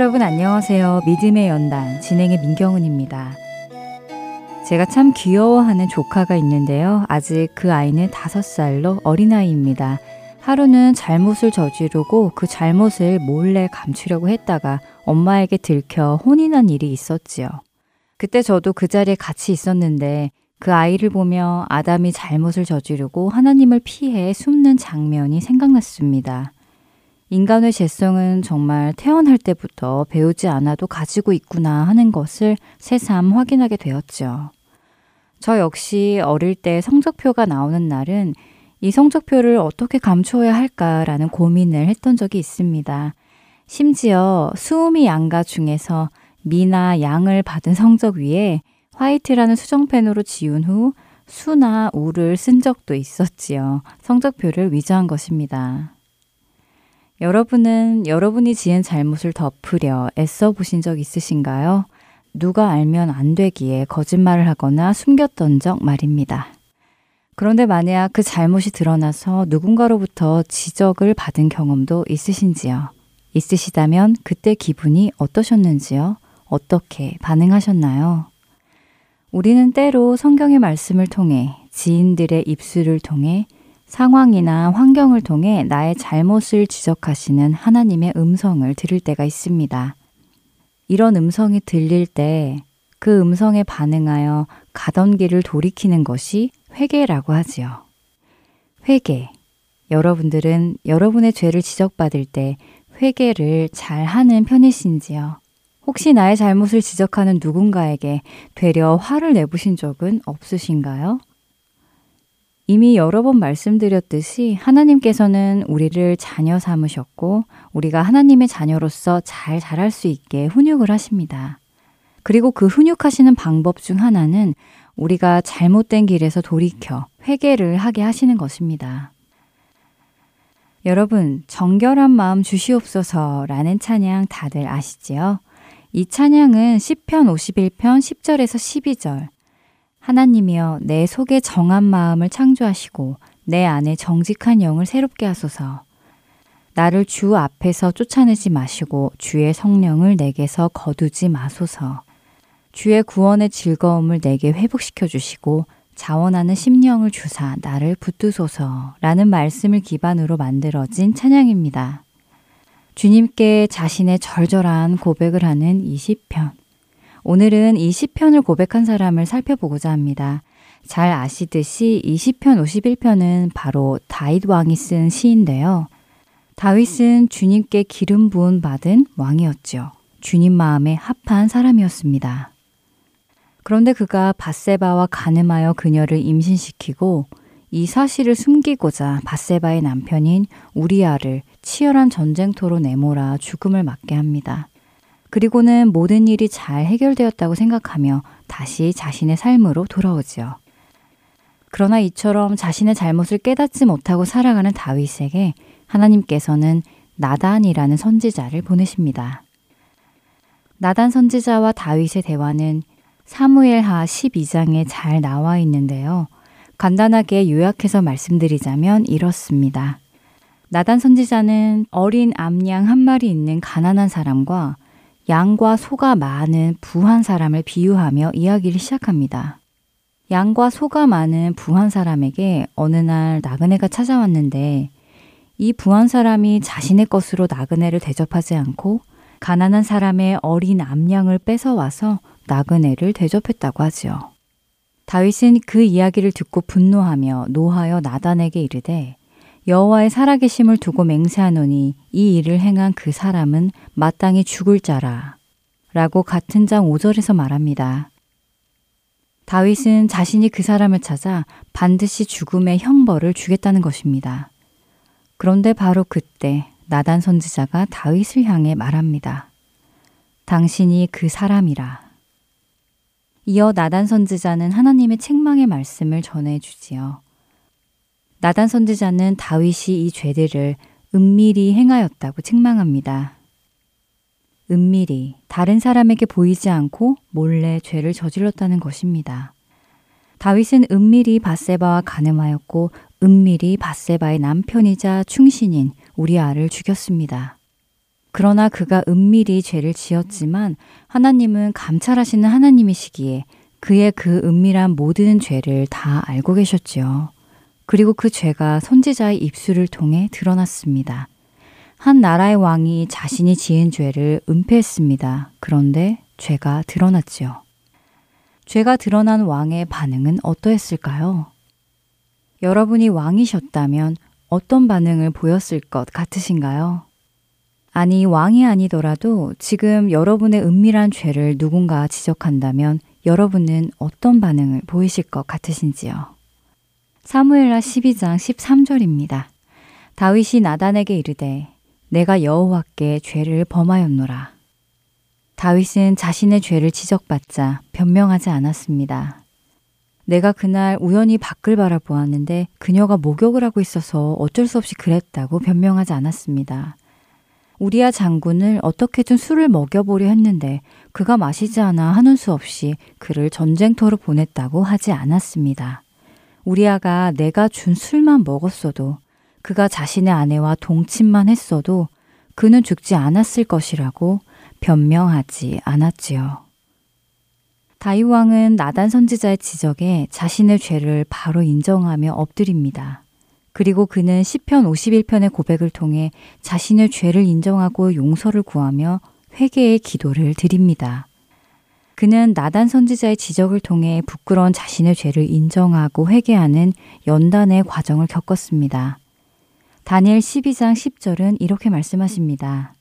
여러분 안녕하세요. 믿음의 연단 진행의 민경은입니다. 제가 참 귀여워하는 조카가 있는데요. 아직 그 아이는 다섯 살로 어린아이입니다. 하루는 잘못을 저지르고 그 잘못을 몰래 감추려고 했다가 엄마에게 들켜 혼이 난 일이 있었지요. 그때 저도 그 자리에 같이 있었는데 그 아이를 보며 아담이 잘못을 저지르고 하나님을 피해 숨는 장면이 생각났습니다. 인간의 재성은 정말 태어날 때부터 배우지 않아도 가지고 있구나 하는 것을 새삼 확인하게 되었죠. 저 역시 어릴 때 성적표가 나오는 날은 이 성적표를 어떻게 감추어야 할까라는 고민을 했던 적이 있습니다. 심지어 수음이 양가 중에서 미나 양을 받은 성적 위에 화이트라는 수정펜으로 지운 후 수나 우를 쓴 적도 있었지요. 성적표를 위조한 것입니다. 여러분은 여러분이 지은 잘못을 덮으려 애써 보신 적 있으신가요? 누가 알면 안 되기에 거짓말을 하거나 숨겼던 적 말입니다. 그런데 만약 그 잘못이 드러나서 누군가로부터 지적을 받은 경험도 있으신지요? 있으시다면 그때 기분이 어떠셨는지요? 어떻게 반응하셨나요? 우리는 때로 성경의 말씀을 통해 지인들의 입술을 통해 상황이나 환경을 통해 나의 잘못을 지적하시는 하나님의 음성을 들을 때가 있습니다. 이런 음성이 들릴 때 그 음성에 반응하여 가던 길을 돌이키는 것이 회개라고 하지요. 회개. 여러분들은 여러분의 죄를 지적받을 때 회개를 잘 하는 편이신지요? 혹시 나의 잘못을 지적하는 누군가에게 되려 화를 내보신 적은 없으신가요? 이미 여러 번 말씀드렸듯이 하나님께서는 우리를 자녀 삼으셨고 우리가 하나님의 자녀로서 잘 자랄 수 있게 훈육을 하십니다. 그리고 그 훈육하시는 방법 중 하나는 우리가 잘못된 길에서 돌이켜 회개를 하게 하시는 것입니다. 여러분, 정결한 마음 주시옵소서라는 찬양 다들 아시지요? 이 찬양은 시편 51편 10절에서 12절 하나님이여 내 속에 정한 마음을 창조하시고 내 안에 정직한 영을 새롭게 하소서. 나를 주 앞에서 쫓아내지 마시고 주의 성령을 내게서 거두지 마소서. 주의 구원의 즐거움을 내게 회복시켜 주시고 자원하는 심령을 주사 나를 붙드소서 라는 말씀을 기반으로 만들어진 찬양입니다. 주님께 자신의 절절한 고백을 하는 이 시편. 오늘은 이 시편을 고백한 사람을 살펴보고자 합니다. 잘 아시듯이 이 시편 51편은 바로 다윗 왕이 쓴 시인데요. 다윗은 주님께 기름 부은 받은 왕이었죠. 주님 마음에 합한 사람이었습니다. 그런데 그가 바세바와 가늠하여 그녀를 임신시키고 이 사실을 숨기고자 바세바의 남편인 우리아를 치열한 전쟁터로 내몰아 죽음을 맞게 합니다. 그리고는 모든 일이 잘 해결되었다고 생각하며 다시 자신의 삶으로 돌아오지요. 그러나 이처럼 자신의 잘못을 깨닫지 못하고 살아가는 다윗에게 하나님께서는 나단이라는 선지자를 보내십니다. 나단 선지자와 다윗의 대화는 사무엘하 12장에 잘 나와 있는데요. 간단하게 요약해서 말씀드리자면 이렇습니다. 나단 선지자는 어린 암양 한 마리 있는 가난한 사람과 양과 소가 많은 부한 사람을 비유하며 이야기를 시작합니다. 양과 소가 많은 부한 사람에게 어느 날 나그네가 찾아왔는데 이 부한 사람이 자신의 것으로 나그네를 대접하지 않고 가난한 사람의 어린 암양을 뺏어와서 나그네를 대접했다고 하지요. 다윗은 그 이야기를 듣고 분노하며 노하여 나단에게 이르되 여호와의 살아계심을 두고 맹세하노니 이 일을 행한 그 사람은 마땅히 죽을 자라. 라고 같은 장 5절에서 말합니다. 다윗은 자신이 그 사람을 찾아 반드시 죽음의 형벌을 주겠다는 것입니다. 그런데 바로 그때 나단 선지자가 다윗을 향해 말합니다. 당신이 그 사람이라. 이어 나단 선지자는 하나님의 책망의 말씀을 전해 주지요. 나단 선지자는 다윗이 이 죄들을 은밀히 행하였다고 책망합니다. 은밀히 다른 사람에게 보이지 않고 몰래 죄를 저질렀다는 것입니다. 다윗은 은밀히 바세바와 가늠하였고 은밀히 바세바의 남편이자 충신인 우리아를 죽였습니다. 그러나 그가 은밀히 죄를 지었지만 하나님은 감찰하시는 하나님이시기에 그의 그 은밀한 모든 죄를 다 알고 계셨지요. 그리고 그 죄가 선지자의 입술을 통해 드러났습니다. 한 나라의 왕이 자신이 지은 죄를 은폐했습니다. 그런데 죄가 드러났지요. 죄가 드러난 왕의 반응은 어떠했을까요? 여러분이 왕이셨다면 어떤 반응을 보였을 것 같으신가요? 아니, 왕이 아니더라도 지금 여러분의 은밀한 죄를 누군가 지적한다면 여러분은 어떤 반응을 보이실 것 같으신지요? 사무엘라 12장 13절입니다. 다윗이 나단에게 이르되 내가 여호와께 죄를 범하였노라. 다윗은 자신의 죄를 지적받자 변명하지 않았습니다. 내가 그날 우연히 밖을 바라보았는데 그녀가 목욕을 하고 있어서 어쩔 수 없이 그랬다고 변명하지 않았습니다. 우리아 장군을 어떻게든 술을 먹여보려 했는데 그가 마시지 않아 하는 수 없이 그를 전쟁터로 보냈다고 하지 않았습니다. 우리아가 내가 준 술만 먹었어도 그가 자신의 아내와 동침만 했어도 그는 죽지 않았을 것이라고 변명하지 않았지요. 다이 왕은 나단 선지자의 지적에 자신의 죄를 바로 인정하며 엎드립니다. 그리고 그는 시편 51편의 고백을 통해 자신의 죄를 인정하고 용서를 구하며 회개의 기도를 드립니다. 그는 나단 선지자의 지적을 통해 부끄러운 자신의 죄를 인정하고 회개하는 연단의 과정을 겪었습니다. 다니엘 12장 10절은 이렇게 말씀하십니다.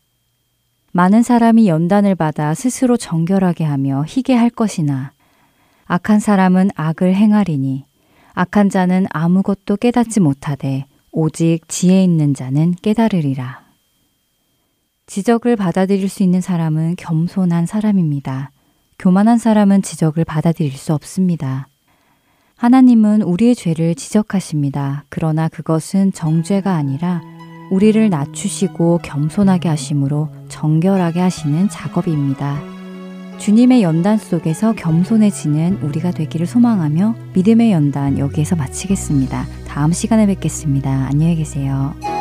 많은 사람이 연단을 받아 스스로 정결하게 하며 희게 할 것이나 악한 사람은 악을 행하리니 악한 자는 아무것도 깨닫지 못하되 오직 지혜 있는 자는 깨달으리라. 지적을 받아들일 수 있는 사람은 겸손한 사람입니다. 교만한 사람은 지적을 받아들일 수 없습니다. 하나님은 우리의 죄를 지적하십니다. 그러나 그것은 정죄가 아니라 우리를 낮추시고 겸손하게 하심으로 정결하게 하시는 작업입니다. 주님의 연단 속에서 겸손해지는 우리가 되기를 소망하며 믿음의 연단 여기에서 마치겠습니다. 다음 시간에 뵙겠습니다. 안녕히 계세요.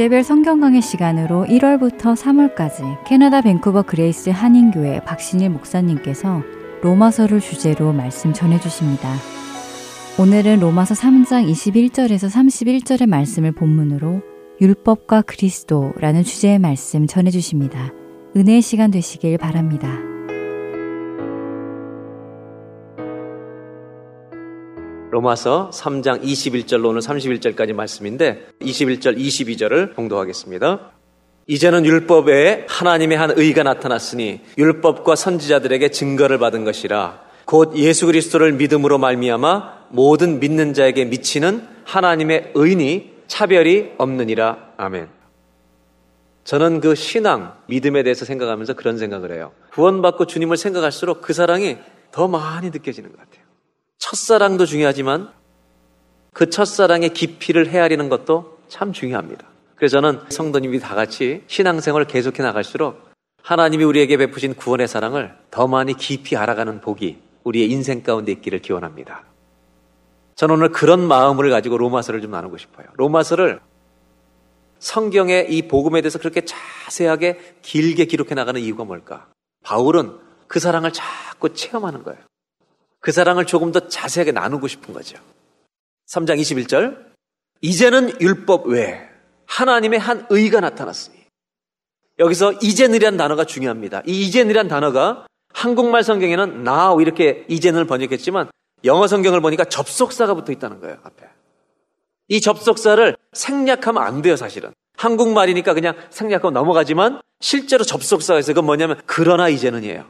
주제별 성경 강의 시간으로 1월부터 3월까지 캐나다 밴쿠버 그레이스 한인교회 박신일 목사님께서 로마서를 주제로 말씀 전해 주십니다. 오늘은 로마서 3장 21절에서 31절의 말씀을 본문으로 율법과 그리스도라는 주제의 말씀 전해 주십니다. 은혜의 시간 되시길 바랍니다. 로마서 3장 21절로 오늘 31절까지 말씀인데 21절 22절을 봉독하겠습니다. 이제는 율법에 하나님의 한 의가 나타났으니 율법과 선지자들에게 증거를 받은 것이라 곧 예수 그리스도를 믿음으로 말미암아 모든 믿는 자에게 미치는 하나님의 의니 차별이 없느니라 아멘. 저는 그 신앙, 믿음에 대해서 생각하면서 그런 생각을 해요. 구원받고 주님을 생각할수록 그 사랑이 더 많이 느껴지는 것 같아요. 첫사랑도 중요하지만 그 첫사랑의 깊이를 헤아리는 것도 참 중요합니다. 그래서 저는 성도님이 다 같이 신앙생활을 계속해 나갈수록 하나님이 우리에게 베푸신 구원의 사랑을 더 많이 깊이 알아가는 복이 우리의 인생 가운데 있기를 기원합니다. 저는 오늘 그런 마음을 가지고 로마서를 좀 나누고 싶어요. 로마서를 성경의 이 복음에 대해서 그렇게 자세하게 길게 기록해 나가는 이유가 뭘까? 바울은 그 사랑을 자꾸 체험하는 거예요. 그 사랑을 조금 더 자세하게 나누고 싶은 거죠. 3장 21절. 이제는 율법 외에 하나님의 한 의가 나타났으니. 여기서 이제는이란 단어가 중요합니다. 이 이제는이란 단어가 한국말 성경에는 now 이렇게 이제는 번역했지만 영어 성경을 보니까 접속사가 붙어 있다는 거예요, 앞에. 이 접속사를 생략하면 안 돼요, 사실은. 한국말이니까 그냥 생략하고 넘어가지만 실제로 있어요. 그건 뭐냐면 그러나 이제는이에요.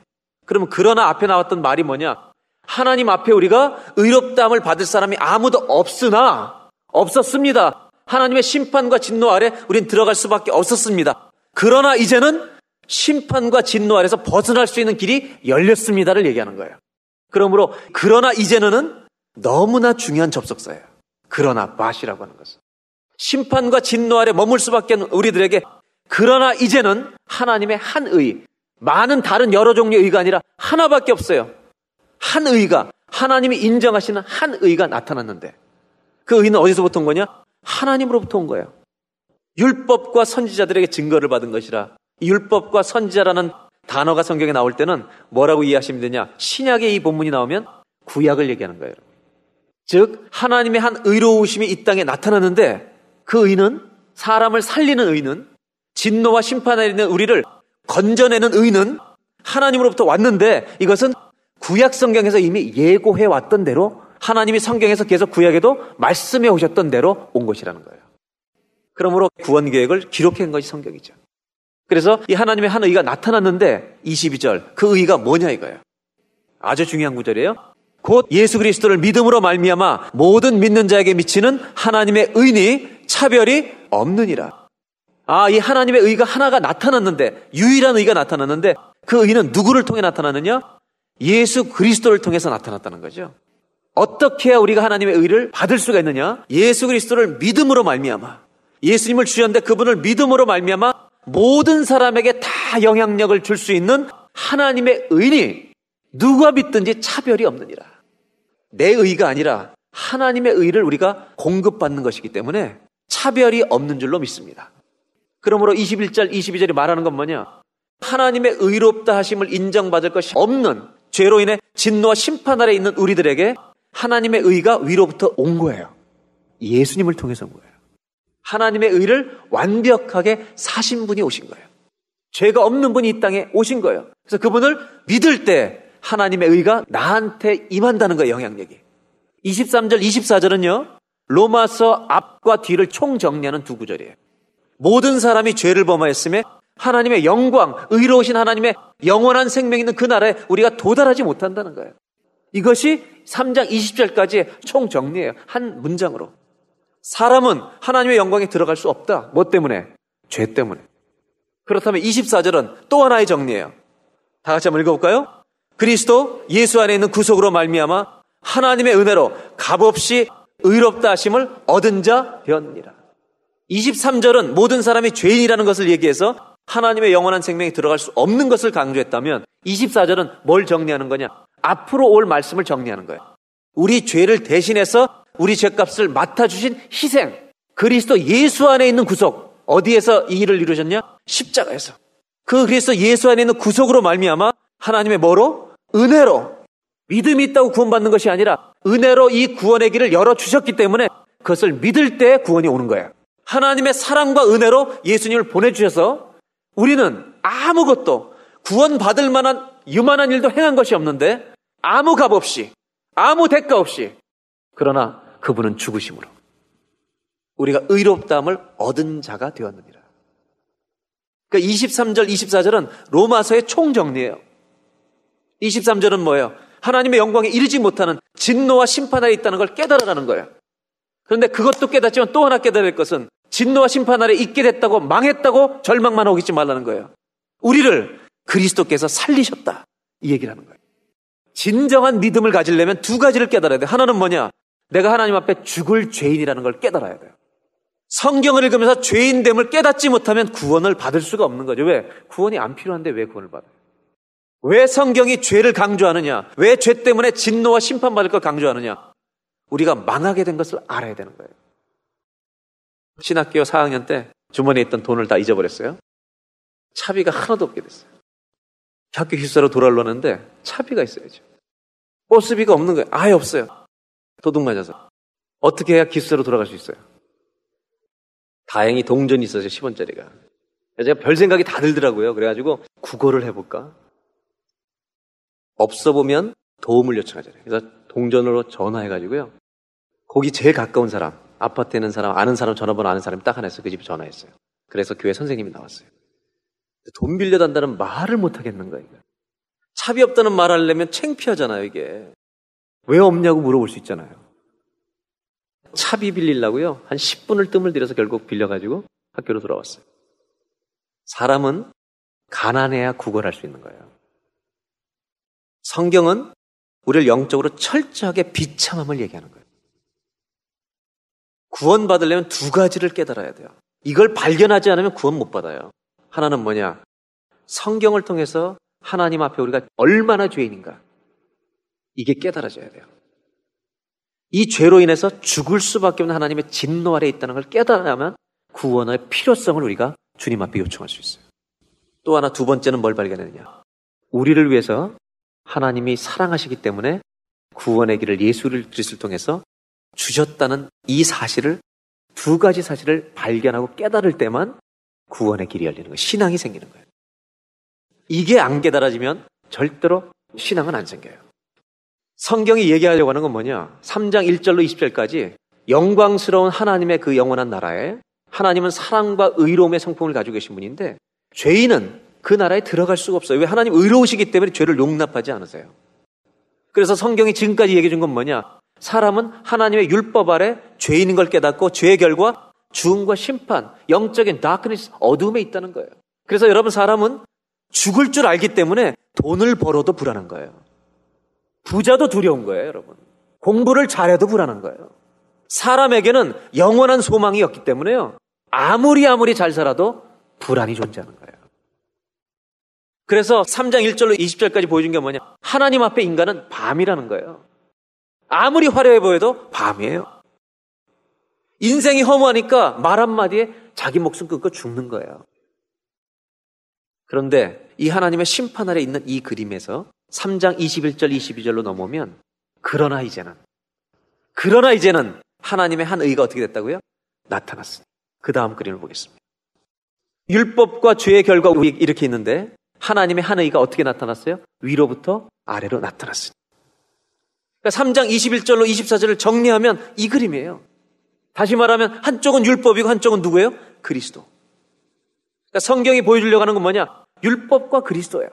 그러면 그러나 앞에 나왔던 말이 뭐냐? 하나님 앞에 우리가 의롭다함을 받을 사람이 아무도 없으나 없었습니다. 하나님의 심판과 진노 아래 우린 들어갈 수밖에 없었습니다. 그러나 이제는 심판과 진노 아래서 벗어날 수 있는 길이 열렸습니다를 얘기하는 거예요. 그러므로 그러나 이제는 너무나 중요한 접속사예요. 그러나 맛이라고 하는 것은 심판과 진노 아래 머물 수밖에 없는 우리들에게 그러나 이제는 하나님의 한 의, 많은 다른 여러 종류의 의가 아니라 하나밖에 없어요. 한 의가 하나님이 인정하시는 한 의가 나타났는데 그 의는 어디서부터 온 거냐? 하나님으로부터 온 거예요. 율법과 선지자들에게 증거를 받은 것이라 율법과 선지자라는 단어가 성경에 나올 때는 뭐라고 이해하시면 되냐? 신약의 이 본문이 나오면 구약을 얘기하는 거예요. 즉 하나님의 한 의로우심이 이 땅에 나타났는데 그 의는 사람을 살리는 의는 진노와 심판에 있는 우리를 건져내는 의는 하나님으로부터 왔는데 이것은 구약 성경에서 이미 예고해 왔던 대로 하나님이 성경에서 계속 구약에도 말씀해 오셨던 대로 온 것이라는 거예요. 그러므로 구원 계획을 기록한 것이 성경이죠. 그래서 이 하나님의 한 의가 나타났는데 22절 그 의가 뭐냐 이거예요. 아주 중요한 구절이에요. 곧 예수 그리스도를 믿음으로 말미암아 모든 믿는 자에게 미치는 하나님의 의니 차별이 없느니라. 아, 이 하나님의 의가 하나가 나타났는데, 유일한 의가 나타났는데, 그 의는 누구를 통해 나타났느냐? 예수 그리스도를 통해서 나타났다는 거죠. 어떻게 해야 우리가 하나님의 의를 받을 수가 있느냐? 예수 그리스도를 믿음으로 말미암아. 예수님을 주셨는데 그분을 믿음으로 말미암아 모든 사람에게 다 영향력을 줄 수 있는 하나님의 의니 누가 믿든지 차별이 없느니라. 내 의가 아니라 하나님의 의를 우리가 공급받는 것이기 때문에 차별이 없는 줄로 믿습니다. 그러므로 21절, 22절이 말하는 건 뭐냐? 하나님의 의롭다 하심을 인정받을 것이 없는 죄로 인해 진노와 심판 아래 있는 우리들에게 하나님의 의가 위로부터 온 거예요. 예수님을 통해서 온 거예요. 하나님의 의를 완벽하게 사신 분이 오신 거예요. 죄가 없는 분이 이 땅에 오신 거예요. 그래서 그분을 믿을 때 하나님의 의가 나한테 임한다는 거예요, 영향력이. 23절, 24절은요, 로마서 앞과 뒤를 총 정리하는 두 구절이에요. 모든 사람이 죄를 범하였음에 하나님의 영광, 의로우신 하나님의 영원한 생명 있는 그 나라에 우리가 도달하지 못한다는 거예요. 이것이 3장 20절까지 총 정리예요. 한 문장으로. 사람은 하나님의 영광에 들어갈 수 없다. 뭐 때문에? 죄 때문에. 그렇다면 24절은 또 하나의 정리예요. 다 같이 한번 읽어볼까요? 그리스도 예수 안에 있는 구속으로 말미암아 하나님의 은혜로 값없이 의롭다 하심을 얻은 자 되었느니라. 23절은 모든 사람이 죄인이라는 것을 얘기해서 하나님의 영원한 생명에 들어갈 수 없는 것을 강조했다면 24절은 뭘 정리하는 거냐? 앞으로 올 말씀을 정리하는 거예요. 우리 죄를 대신해서 우리 죄값을 맡아주신 희생, 그리스도 예수 안에 있는 구속, 어디에서 이 일을 이루셨냐? 십자가에서. 그 그리스도 예수 안에 있는 구속으로 말미암아 하나님의 뭐로? 은혜로 믿음이 있다고 구원받는 것이 아니라 은혜로 이 구원의 길을 열어주셨기 때문에 그것을 믿을 때 구원이 오는 거예요. 하나님의 사랑과 은혜로 예수님을 보내주셔서 우리는 아무것도 구원받을 만한 유만한 일도 행한 것이 없는데 아무 값 없이 아무 대가 없이 그러나 그분은 죽으심으로 우리가 의롭다함을 얻은 자가 되었느니라. 그러니까 23절, 24절은 로마서의 총정리예요. 23절은 뭐예요? 하나님의 영광에 이르지 못하는 진노와 심판 아래 있다는 걸 깨달아가는 거예요. 그런데 그것도 깨닫지만 또 하나 깨달을 것은 진노와 심판 아래 있게 됐다고 망했다고 절망만 하고 있지 말라는 거예요. 우리를 그리스도께서 살리셨다. 이 얘기를 하는 거예요. 진정한 믿음을 가지려면 두 가지를 깨달아야 돼. 하나는 뭐냐? 내가 하나님 앞에 죽을 죄인이라는 걸 깨달아야 돼요. 성경을 읽으면서 죄인됨을 깨닫지 못하면 구원을 받을 수가 없는 거죠. 왜? 구원이 안 필요한데 왜 구원을 받아요? 왜 성경이 죄를 강조하느냐? 왜 죄 때문에 진노와 심판받을 걸 강조하느냐? 우리가 망하게 된 것을 알아야 되는 거예요. 신학교 4학년 때 주머니에 있던 돈을 다 잊어버렸어요. 차비가 하나도 없게 됐어요. 학교 기숙사로 돌아오려는데 차비가 있어야죠. 버스비가 없는 거예요. 아예 없어요. 도둑 맞아서. 어떻게 해야 기숙사로 돌아갈 수 있어요? 다행히 동전이 있어서 10원짜리가. 제가 별 생각이 다 들더라고요. 그래가지고 국어를 해볼까? 없어 보면 도움을 요청하잖아요. 그래서 동전으로 전화해가지고요. 거기 제일 가까운 사람, 아파트에 있는 사람, 아는 사람 전화번호 아는 사람이 딱 하나 있어요. 그 집에 전화했어요. 그래서 교회 선생님이 나왔어요. 돈 빌려단다는 말을 못 하겠는 거예요. 차비 없다는 말 하려면 창피하잖아요, 이게. 왜 없냐고 물어볼 수 있잖아요. 차비 빌리려고요. 한 10분을 뜸을 들여서 결국 빌려가지고 학교로 돌아왔어요. 사람은 가난해야 구걸할 수 있는 거예요. 성경은 우리를 영적으로 철저하게 비참함을 얘기하는 거예요. 구원받으려면 두 가지를 깨달아야 돼요. 이걸 발견하지 않으면 구원 못 받아요. 하나는 뭐냐? 성경을 통해서 하나님 앞에 우리가 얼마나 죄인인가. 이게 깨달아져야 돼요. 이 죄로 인해서 죽을 수밖에 없는 하나님의 진노 아래 있다는 걸 깨달아야만 구원의 필요성을 우리가 주님 앞에 요청할 수 있어요. 또 하나 두 번째는 뭘 발견했느냐? 우리를 위해서 하나님이 사랑하시기 때문에 구원의 길을 예수를 그리스도를 통해서 주셨다는 이 사실을 두 가지 사실을 발견하고 깨달을 때만 구원의 길이 열리는 거예요. 신앙이 생기는 거예요. 이게 안 깨달아지면 절대로 신앙은 안 생겨요. 성경이 얘기하려고 하는 건 뭐냐? 3장 1절로 20절까지 영광스러운 하나님의 그 영원한 나라에 하나님은 사랑과 의로움의 성품을 가지고 계신 분인데 죄인은 그 나라에 들어갈 수가 없어요. 왜 하나님 의로우시기 때문에 죄를 용납하지 않으세요. 그래서 성경이 지금까지 얘기해 준 건 뭐냐? 사람은 하나님의 율법 아래 죄인인 걸 깨닫고 죄의 결과 죽음과 심판, 영적인 다크니스, 어둠에 있다는 거예요. 그래서 여러분 사람은 죽을 줄 알기 때문에 돈을 벌어도 불안한 거예요. 부자도 두려운 거예요, 여러분. 공부를 잘해도 불안한 거예요. 사람에게는 영원한 소망이 없기 때문에요. 아무리 아무리 잘 살아도 불안이 존재하는 거예요. 그래서 3장 1절로 20절까지 보여준 게 뭐냐? 하나님 앞에 인간은 밤이라는 거예요. 아무리 화려해 보여도 밤이에요. 인생이 허무하니까 말 한마디에 자기 목숨 끊고 죽는 거예요. 그런데 이 하나님의 심판 아래 있는 이 그림에서 3장 21절, 22절로 넘어오면 그러나 이제는 그러나 이제는 하나님의 한 의가 어떻게 됐다고요? 나타났습니다. 그 다음 그림을 보겠습니다. 율법과 죄의 결과 이렇게 있는데 하나님의 한 의가 어떻게 나타났어요? 위로부터 아래로 나타났습니다. 그러니까 3장 21절로 24절을 정리하면 이 그림이에요. 다시 말하면 한쪽은 율법이고 한쪽은 누구예요? 그리스도. 그러니까 성경이 보여주려고 하는 건 뭐냐? 율법과 그리스도예요.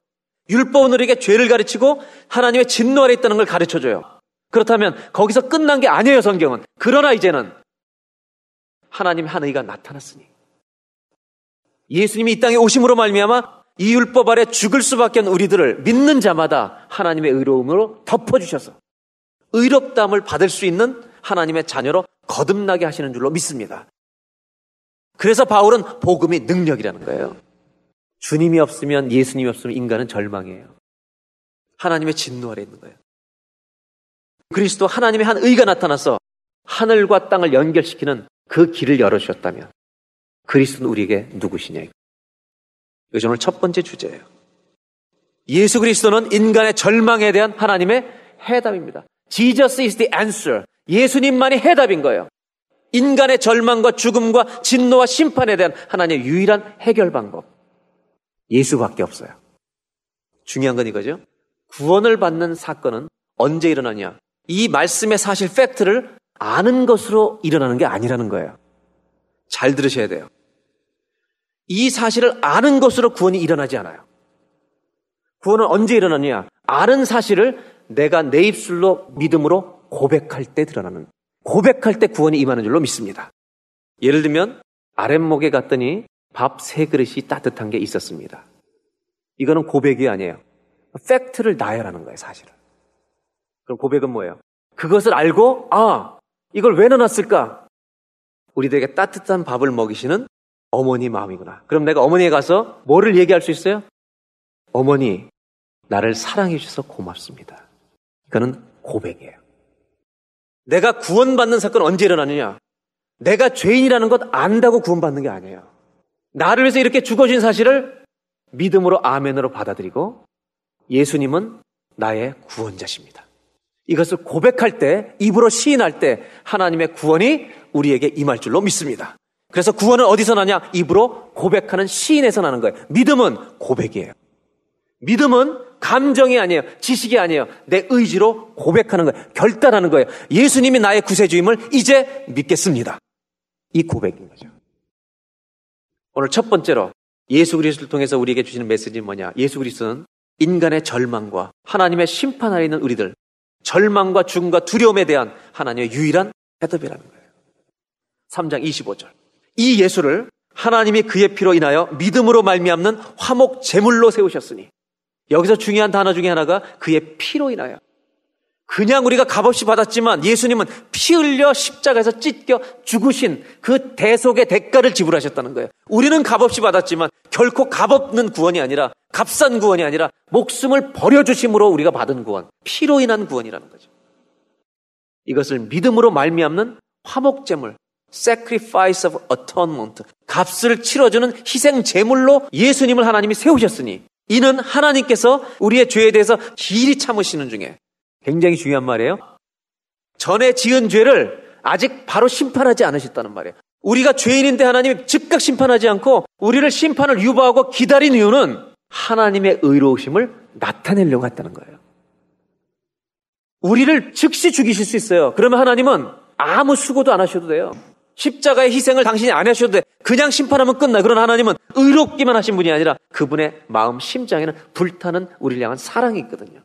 율법은 우리에게 죄를 가르치고 하나님의 진노 아래 있다는 걸 가르쳐 줘요. 그렇다면 거기서 끝난 게 아니에요, 성경은. 그러나 이제는 하나님의 한 의가 나타났으니 예수님이 이 땅에 오심으로 말미암아 이 율법 아래 죽을 수밖에 없는 우리들을 믿는 자마다 하나님의 의로움으로 덮어주셔서 의롭담을 받을 수 있는 하나님의 자녀로 거듭나게 하시는 줄로 믿습니다. 그래서 바울은 복음이 능력이라는 거예요. 주님이 없으면 예수님이 없으면 인간은 절망이에요. 하나님의 진노 아래 있는 거예요. 그리스도 하나님의 한 의가 나타나서 하늘과 땅을 연결시키는 그 길을 열어주셨다면 그리스도는 우리에게 누구시냐. 이것이 오늘 첫 번째 주제예요. 예수 그리스도는 인간의 절망에 대한 하나님의 해답입니다. Jesus is the answer. 예수님만이 해답인 거예요. 인간의 절망과 죽음과 진노와 심판에 대한 하나님의 유일한 해결 방법. 예수밖에 없어요. 중요한 건 이거죠. 구원을 받는 사건은 언제 일어나냐? 이 말씀의 사실 팩트를 아는 것으로 일어나는 게 아니라는 거예요. 잘 들으셔야 돼요. 이 사실을 아는 것으로 구원이 일어나지 않아요. 구원은 언제 일어나냐? 아는 사실을 내가 내 입술로 믿음으로 고백할 때 드러나는 고백할 때 구원이 임하는 줄로 믿습니다. 예를 들면 아랫목에 갔더니 밥 세 그릇이 따뜻한 게 있었습니다. 이거는 고백이 아니에요. 팩트를 나열하는 거예요, 사실을. 그럼 고백은 뭐예요? 그것을 알고 아 이걸 왜 넣어놨을까? 우리들에게 따뜻한 밥을 먹이시는 어머니 마음이구나. 그럼 내가 어머니에 가서 뭐를 얘기할 수 있어요? 어머니, 나를 사랑해 주셔서 고맙습니다. 이거는 고백이에요. 내가 구원받는 사건 언제 일어나느냐? 내가 죄인이라는 것 안다고 구원받는 게 아니에요. 나를 위해서 이렇게 죽어진 사실을 믿음으로 아멘으로 받아들이고 예수님은 나의 구원자십니다. 이것을 고백할 때, 입으로 시인할 때 하나님의 구원이 우리에게 임할 줄로 믿습니다. 그래서 구원은 어디서 나냐? 입으로 고백하는 시인에서 나는 거예요. 믿음은 고백이에요. 믿음은 감정이 아니에요. 지식이 아니에요. 내 의지로 고백하는 거예요. 결단하는 거예요. 예수님이 나의 구세주임을 이제 믿겠습니다. 이 고백인 거죠. 오늘 첫 번째로 예수 그리스도를 통해서 우리에게 주시는 메시지는 뭐냐? 예수 그리스도는 인간의 절망과 하나님의 심판 아래 있는 우리들, 절망과 죽음과 두려움에 대한 하나님의 유일한 해답이라는 거예요. 3장 25절. 이 예수를 하나님이 그의 피로 인하여 믿음으로 말미암는 화목 제물로 세우셨으니 여기서 중요한 단어 중에 하나가 그의 피로 인하여 그냥 우리가 값없이 받았지만 예수님은 피 흘려 십자가에서 찢겨 죽으신 그 대속의 대가를 지불하셨다는 거예요. 우리는 값없이 받았지만 결코 값없는 구원이 아니라 값싼 구원이 아니라 목숨을 버려주심으로 우리가 받은 구원, 피로 인한 구원이라는 거죠. 이것을 믿음으로 말미암는 화목제물, sacrifice of atonement, 값을 치러주는 희생 제물로 예수님을 하나님이 세우셨으니 이는 하나님께서 우리의 죄에 대해서 길이 참으시는 중에 굉장히 중요한 말이에요. 전에 지은 죄를 아직 바로 심판하지 않으셨다는 말이에요. 우리가 죄인인데 하나님이 즉각 심판하지 않고 우리를 심판을 유보하고 기다린 이유는 하나님의 의로우심을 나타내려고 했다는 거예요. 우리를 즉시 죽이실 수 있어요. 그러면 하나님은 아무 수고도 안 하셔도 돼요. 십자가의 희생을 당신이 안 하셔도 돼. 그냥 심판하면 끝나. 그런 하나님은 의롭기만 하신 분이 아니라 그분의 마음 심장에는 불타는 우리를 향한 사랑이 있거든요.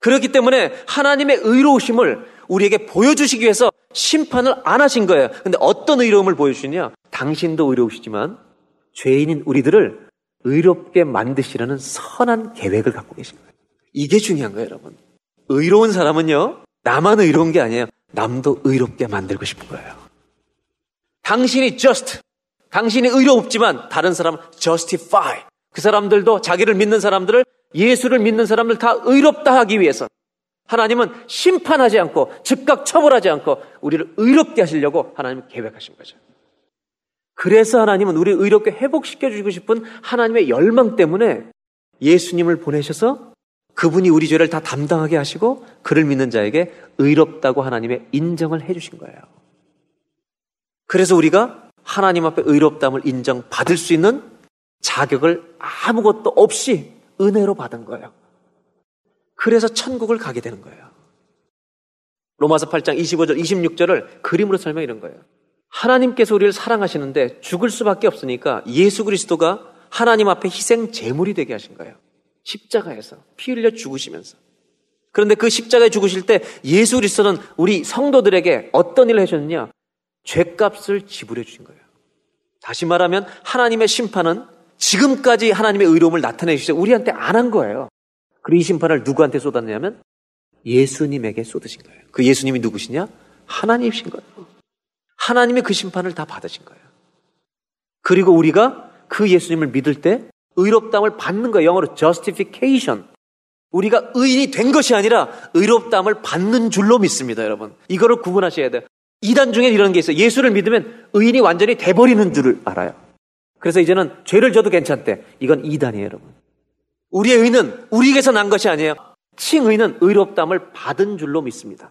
그렇기 때문에 하나님의 의로우심을 우리에게 보여주시기 위해서 심판을 안 하신 거예요. 근데 어떤 의로움을 보여주시냐? 당신도 의로우시지만 죄인인 우리들을 의롭게 만드시려는 선한 계획을 갖고 계신 거예요. 이게 중요한 거예요, 여러분. 의로운 사람은요, 나만 의로운 게 아니에요. 남도 의롭게 만들고 싶은 거예요. 당신이 just, 당신이 의롭지만 다른 사람은 justify. 그 사람들도 자기를 믿는 사람들을 예수를 믿는 사람들 다 의롭다 하기 위해서 하나님은 심판하지 않고 즉각 처벌하지 않고 우리를 의롭게 하시려고 하나님은 계획하신 거죠. 그래서 하나님은 우리를 의롭게 회복시켜 주고 싶은 하나님의 열망 때문에 예수님을 보내셔서 그분이 우리 죄를 다 담당하게 하시고 그를 믿는 자에게 의롭다고 하나님의 인정을 해 주신 거예요. 그래서 우리가 하나님 앞에 의롭담을 인정받을 수 있는 자격을 아무것도 없이 은혜로 받은 거예요. 그래서 천국을 가게 되는 거예요. 로마서 8장 25절, 26절을 그림으로 설명 이런 거예요. 하나님께서 우리를 사랑하시는데 죽을 수밖에 없으니까 예수 그리스도가 하나님 앞에 희생 제물이 되게 하신 거예요. 십자가에서 피 흘려 죽으시면서. 그런데 그 십자가에 죽으실 때 예수 그리스도는 우리 성도들에게 어떤 일을 하셨느냐? 죄값을 지불해 주신 거예요. 다시 말하면 하나님의 심판은 지금까지 하나님의 의로움을 나타내 주셔서 우리한테 안 한 거예요. 그리고 이 심판을 누구한테 쏟았냐면 예수님에게 쏟으신 거예요. 그 예수님이 누구시냐? 하나님이신 거예요. 하나님이 그 심판을 다 받으신 거예요. 그리고 우리가 그 예수님을 믿을 때 의롭담을 받는 거예요. 영어로 justification. 우리가 의인이 된 것이 아니라 의롭담을 받는 줄로 믿습니다, 여러분. 이거를 구분하셔야 돼요. 이단 중에 이런 게 있어요. 예수를 믿으면 의인이 완전히 돼버리는 줄을 알아요. 그래서 이제는 죄를 져도 괜찮대. 이건 이단이에요, 여러분. 우리의 의는 우리에게서 난 것이 아니에요. 칭의는 의롭담을 받은 줄로 믿습니다.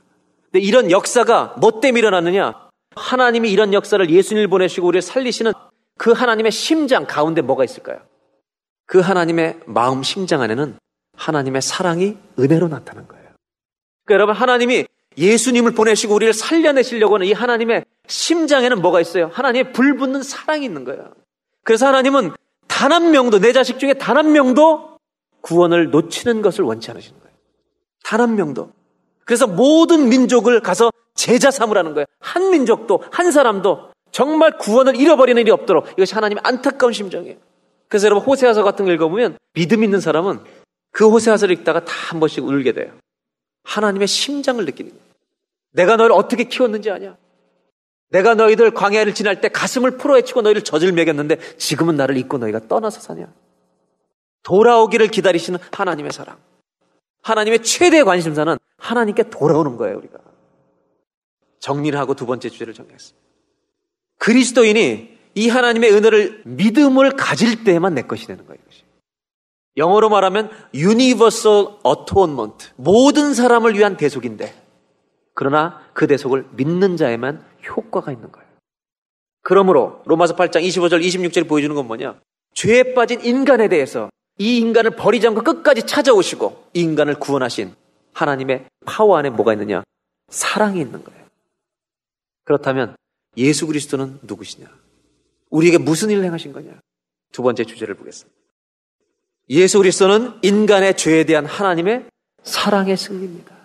근데 이런 역사가 뭐 때문에 일어났느냐? 하나님이 이런 역사를 예수님을 보내시고 우리를 살리시는 그 하나님의 심장 가운데 뭐가 있을까요? 그 하나님의 마음 심장 안에는 하나님의 사랑이 은혜로 나타난 거예요. 그러니까 여러분 하나님이 예수님을 보내시고 우리를 살려내시려고 하는 이 하나님의 심장에는 뭐가 있어요? 하나님의 불붙는 사랑이 있는 거예요. 그래서 하나님은 단 한 명도 내 자식 중에 단 한 명도 구원을 놓치는 것을 원치 않으시는 거예요. 단 한 명도. 그래서 모든 민족을 가서 제자 삼으라는 거예요. 한 민족도, 한 사람도 정말 구원을 잃어버리는 일이 없도록 이것이 하나님의 안타까운 심정이에요. 그래서 여러분 호세아서 같은 거 읽어보면 믿음 있는 사람은 그 호세아서를 읽다가 다 한 번씩 울게 돼요. 하나님의 심장을 느끼는 거예요. 내가 너를 어떻게 키웠는지 아냐? 내가 너희들 광야를 지날 때 가슴을 풀어헤치고 너희를 젖을 먹였는데 지금은 나를 잊고 너희가 떠나서 사냐? 돌아오기를 기다리시는 하나님의 사랑. 하나님의 최대 관심사는 하나님께 돌아오는 거예요, 우리가. 정리를 하고 두 번째 주제를 정리했습니다. 그리스도인이 이 하나님의 은혜를 믿음을 가질 때에만 내 것이 되는 거예요. 이것이. 영어로 말하면 universal atonement. 모든 사람을 위한 대속인데 그러나 그 대속을 믿는 자에만 효과가 있는 거예요. 그러므로 로마서 8장 25절 26절이 보여주는 건 뭐냐? 죄에 빠진 인간에 대해서 이 인간을 버리지 않고 끝까지 찾아오시고 이 인간을 구원하신 하나님의 파워 안에 뭐가 있느냐? 사랑이 있는 거예요. 그렇다면 예수 그리스도는 누구시냐? 우리에게 무슨 일을 행하신 거냐? 두 번째 주제를 보겠습니다. 예수 그리스도는 인간의 죄에 대한 하나님의 사랑의 승리입니다.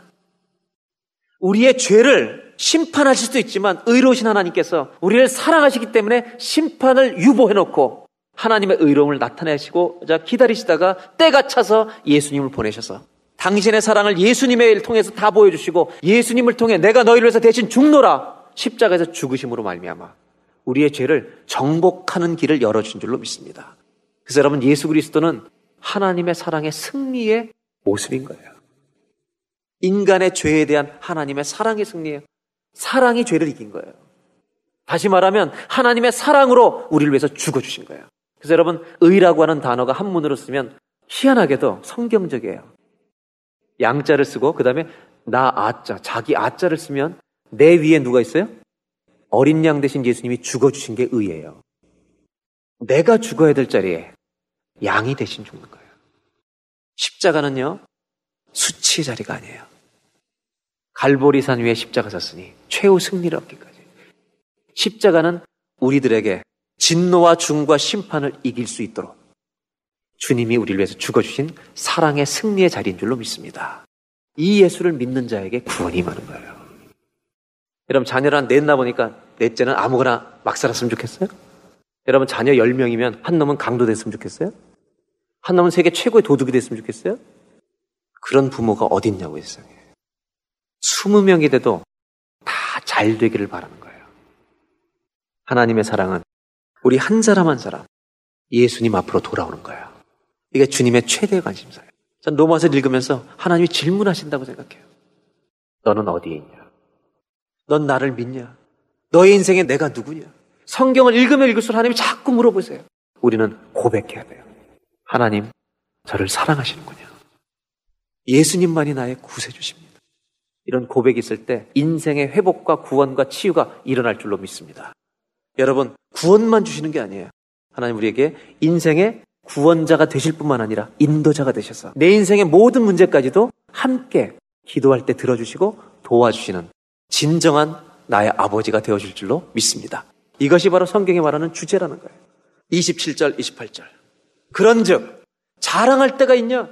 우리의 죄를 심판하실 수도 있지만 의로우신 하나님께서 우리를 사랑하시기 때문에 심판을 유보해 놓고 하나님의 의로움을 나타내시고자 기다리시다가 때가 차서 예수님을 보내셔서 당신의 사랑을 예수님의 통해서 다 보여주시고 예수님을 통해 내가 너희를 위해서 대신 죽노라 십자가에서 죽으심으로 말미암아 우리의 죄를 정복하는 길을 열어준 줄로 믿습니다. 그래서 여러분 예수 그리스도는 하나님의 사랑의 승리의 모습인 거예요. 인간의 죄에 대한 하나님의 사랑의 승리예요. 사랑이 죄를 이긴 거예요. 다시 말하면 하나님의 사랑으로 우리를 위해서 죽어주신 거예요. 그래서 여러분 의라고 하는 단어가 한문으로 쓰면 희한하게도 성경적이에요. 양자를 쓰고 그 다음에 나 아자 자기 아자를 쓰면 내 위에 누가 있어요? 어린 양 대신 예수님이 죽어주신 게 의예요. 내가 죽어야 될 자리에 양이 대신 죽는 거예요. 십자가는요 수치의 자리가 아니에요. 갈보리산 위에 십자가 섰으니 최후 승리를 얻기까지. 십자가는 우리들에게 진노와 중과 심판을 이길 수 있도록 주님이 우리를 위해서 죽어주신 사랑의 승리의 자리인 줄로 믿습니다. 이 예수를 믿는 자에게 구원이 많은 거예요. 여러분 자녀를 한 넷나 보니까 넷째는 아무거나 막 살았으면 좋겠어요? 여러분 자녀 10명이면 한 놈은 강도 됐으면 좋겠어요? 한 놈은 세계 최고의 도둑이 됐으면 좋겠어요? 그런 부모가 어딨냐고 세상에. 20명이 돼도 다 잘 되기를 바라는 거예요. 하나님의 사랑은 우리 한 사람 한 사람 예수님 앞으로 돌아오는 거예요. 이게 주님의 최대 관심사예요. 전 로마서를 읽으면서 하나님이 질문하신다고 생각해요. 너는 어디에 있냐? 넌 나를 믿냐? 너의 인생에 내가 누구냐? 성경을 읽으면 읽을수록 하나님이 자꾸 물어보세요. 우리는 고백해야 돼요. 하나님, 저를 사랑하시는군요. 예수님만이 나의 구세주십니다. 이런 고백이 있을 때 인생의 회복과 구원과 치유가 일어날 줄로 믿습니다. 여러분, 구원만 주시는 게 아니에요. 하나님 우리에게 인생의 구원자가 되실 뿐만 아니라 인도자가 되셔서 내 인생의 모든 문제까지도 함께 기도할 때 들어주시고 도와주시는 진정한 나의 아버지가 되어줄 줄로 믿습니다. 이것이 바로 성경에 말하는 주제라는 거예요. 27절, 28절. 그런즉 자랑할 때가 있냐?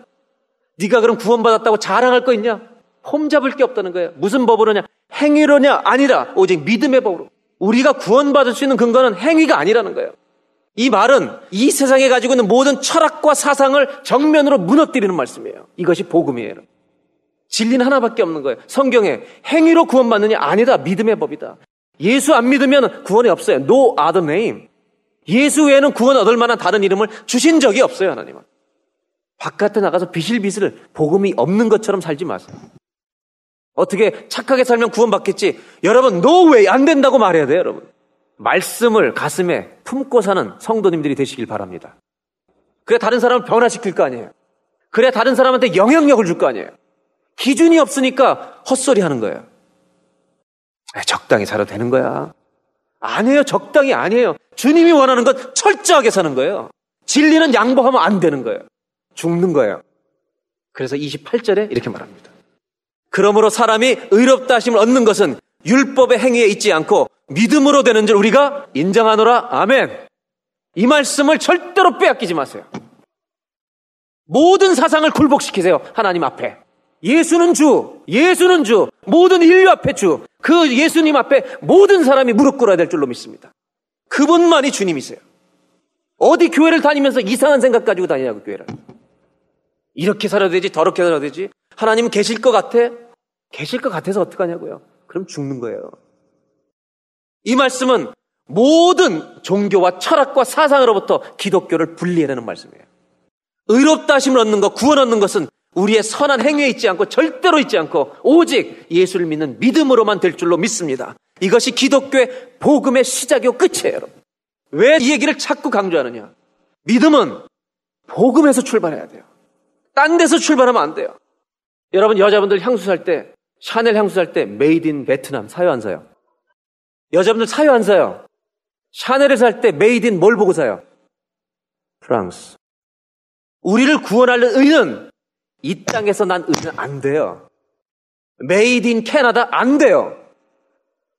네가 그럼 구원받았다고 자랑할 거 있냐? 폼 잡을 게 없다는 거예요. 무슨 법으로냐? 행위로냐? 아니라 오직 믿음의 법으로. 우리가 구원받을 수 있는 근거는 행위가 아니라는 거예요. 이 말은 이 세상에 가지고 있는 모든 철학과 사상을 정면으로 무너뜨리는 말씀이에요. 이것이 복음이에요. 진리는 하나밖에 없는 거예요. 성경에 행위로 구원받느냐? 아니다. 믿음의 법이다. 예수 안 믿으면 구원이 없어요. No other name. 예수 외에는 구원 얻을 만한 다른 이름을 주신 적이 없어요, 하나님은. 바깥에 나가서 비실비실 복음이 없는 것처럼 살지 마세요. 어떻게 착하게 살면 구원받겠지? 여러분, no way 안 된다고 말해야 돼요, 여러분. 말씀을 가슴에 품고 사는 성도님들이 되시길 바랍니다. 그래 다른 사람을 변화시킬 거 아니에요. 그래 다른 사람한테 영향력을 줄 거 아니에요. 기준이 없으니까 헛소리 하는 거예요. 적당히 살아도 되는 거야. 아니에요. 적당히 아니에요. 주님이 원하는 건 철저하게 사는 거예요. 진리는 양보하면 안 되는 거예요. 죽는 거예요. 그래서 28절에 이렇게 말합니다. 그러므로 사람이 의롭다 하심을 얻는 것은 율법의 행위에 있지 않고 믿음으로 되는 줄 우리가 인정하노라. 아멘. 이 말씀을 절대로 빼앗기지 마세요. 모든 사상을 굴복시키세요. 하나님 앞에. 예수는 주, 예수는 주, 모든 인류 앞에 주, 그 예수님 앞에 모든 사람이 무릎 꿇어야 될 줄로 믿습니다. 그분만이 주님이세요. 어디 교회를 다니면서 이상한 생각 가지고 다니냐고, 교회를. 이렇게 살아도 되지, 더럽게 살아도 되지. 하나님 계실 것 같아? 계실 것 같아서 어떡하냐고요. 그럼 죽는 거예요. 이 말씀은 모든 종교와 철학과 사상으로부터 기독교를 분리해내는 말씀이에요. 의롭다 하심을 얻는 것, 구원 얻는 것은 우리의 선한 행위에 있지 않고 절대로 있지 않고 오직 예수를 믿는 믿음으로만 될 줄로 믿습니다. 이것이 기독교의 복음의 시작이고 끝이에요, 여러분. 왜 이 얘기를 자꾸 강조하느냐? 믿음은 복음에서 출발해야 돼요. 딴 데서 출발하면 안 돼요. 여러분 여자분들 향수 살 때, 샤넬 향수 살 때 made in 베트남 사요 안 사요? 여자분들 사요 안 사요? 샤넬을 살 때 made in 뭘 보고 사요? 프랑스. 우리를 구원하는 의는 이 땅에서 난 의는 안 돼요. made in 캐나다 안 돼요.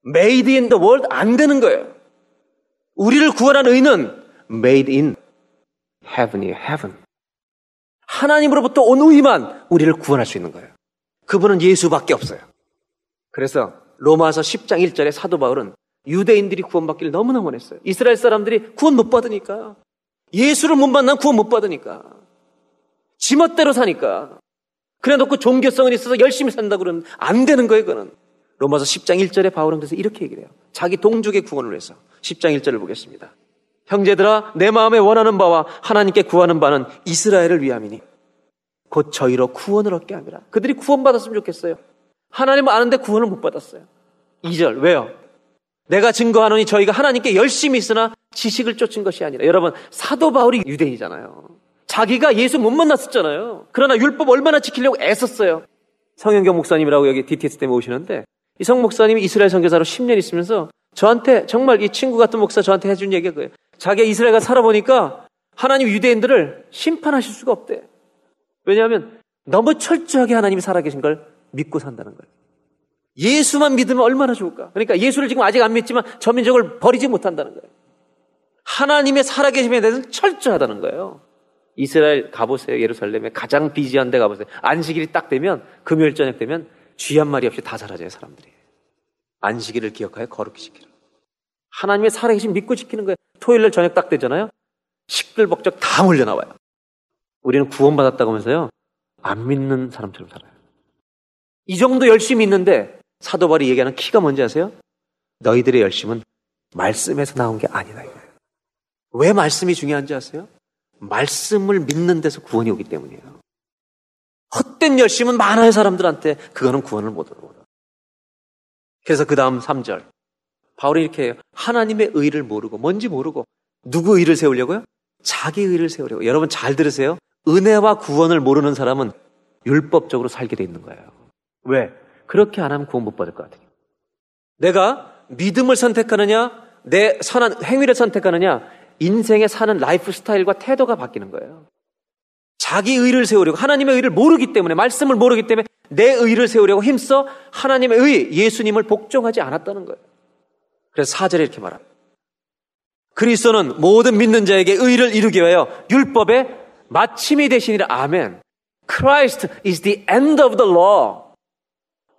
made in the world 안 되는 거예요. 우리를 구원한 의는 made in heaven이에요. Heaven. 하나님으로부터 온 의만 우리를 구원할 수 있는 거예요. 그분은 예수밖에 없어요. 그래서 로마서 10장 1절에 사도 바울은 유대인들이 구원받기를 너무나 원했어요. 이스라엘 사람들이 구원 못 받으니까. 예수를 못 만나면 구원 못 받으니까. 지멋대로 사니까. 그래 놓고 종교성은 있어서 열심히 산다 그러면 안 되는 거예요, 그거는. 로마서 10장 1절에 바울은 그래서 이렇게 얘기를 해요. 자기 동족의 구원을 위해서. 10장 1절을 보겠습니다. 형제들아, 내 마음에 원하는 바와 하나님께 구하는 바는 이스라엘을 위함이니 곧 저희로 구원을 얻게 합니다. 그들이 구원받았으면 좋겠어요. 하나님을 아는데 구원을 못 받았어요. 2절, 왜요? 내가 증거하노니 저희가 하나님께 열심히 있으나 지식을 쫓은 것이 아니라. 여러분, 사도 바울이 유대인이잖아요. 자기가 예수 못 만났었잖아요. 그러나 율법 얼마나 지키려고 애썼어요. 성현경 목사님이라고 여기 DTS 때문에 오시는데 이 성 목사님이 이스라엘 선교사로 10년 있으면서 저한테 정말 이 친구 같은 목사 저한테 해준 얘기가 그예요 자기가 이스라엘 가 살아보니까 하나님 유대인들을 심판하실 수가 없대. 왜냐하면 너무 철저하게 하나님이 살아계신 걸 믿고 산다는 거예요. 예수만 믿으면 얼마나 좋을까? 그러니까 예수를 지금 아직 안 믿지만 저 민족을 버리지 못한다는 거예요. 하나님의 살아계심에 대해서는 철저하다는 거예요. 이스라엘 가보세요. 예루살렘에 가장 비지한 데 가보세요. 안식일이 딱 되면 금요일 저녁 되면 쥐 한 마리 없이 다 사라져요, 사람들이. 안식일을 기억하여 거룩히 지키라. 하나님의 살아계신 믿고 지키는 거예요. 토요일 날 저녁 딱 되잖아요. 시끌벅적 다 몰려 나와요. 우리는 구원받았다고 하면서요. 안 믿는 사람처럼 살아요. 이 정도 열심히 있는데 사도 바울이 얘기하는 키가 뭔지 아세요? 너희들의 열심은 말씀에서 나온 게 아니다 이거예요. 왜 말씀이 중요한지 아세요? 말씀을 믿는 데서 구원이 오기 때문이에요. 헛된 열심은 많아요 사람들한테 그거는 구원을 못 얻어. 그래서 그 다음 3절 바울이 이렇게 해요. 하나님의 의를 모르고 뭔지 모르고 누구 의를 세우려고요? 자기 의를 세우려고. 여러분 잘 들으세요. 은혜와 구원을 모르는 사람은 율법적으로 살게 돼 있는 거예요. 왜? 그렇게 안 하면 구원 못 받을 것 같아요. 내가 믿음을 선택하느냐, 내 선한 행위를 선택하느냐, 인생에 사는 라이프 스타일과 태도가 바뀌는 거예요. 자기 의를 세우려고 하나님의 의를 모르기 때문에 말씀을 모르기 때문에 내 의를 세우려고 힘써 하나님의 의 예수님을 복종하지 않았다는 거예요. 그래서 사절에 이렇게 말합니다. 그리스도는 모든 믿는 자에게 의를 이루기 위하여 율법의 마침이 되시니라. 아멘. Christ is the end of the law.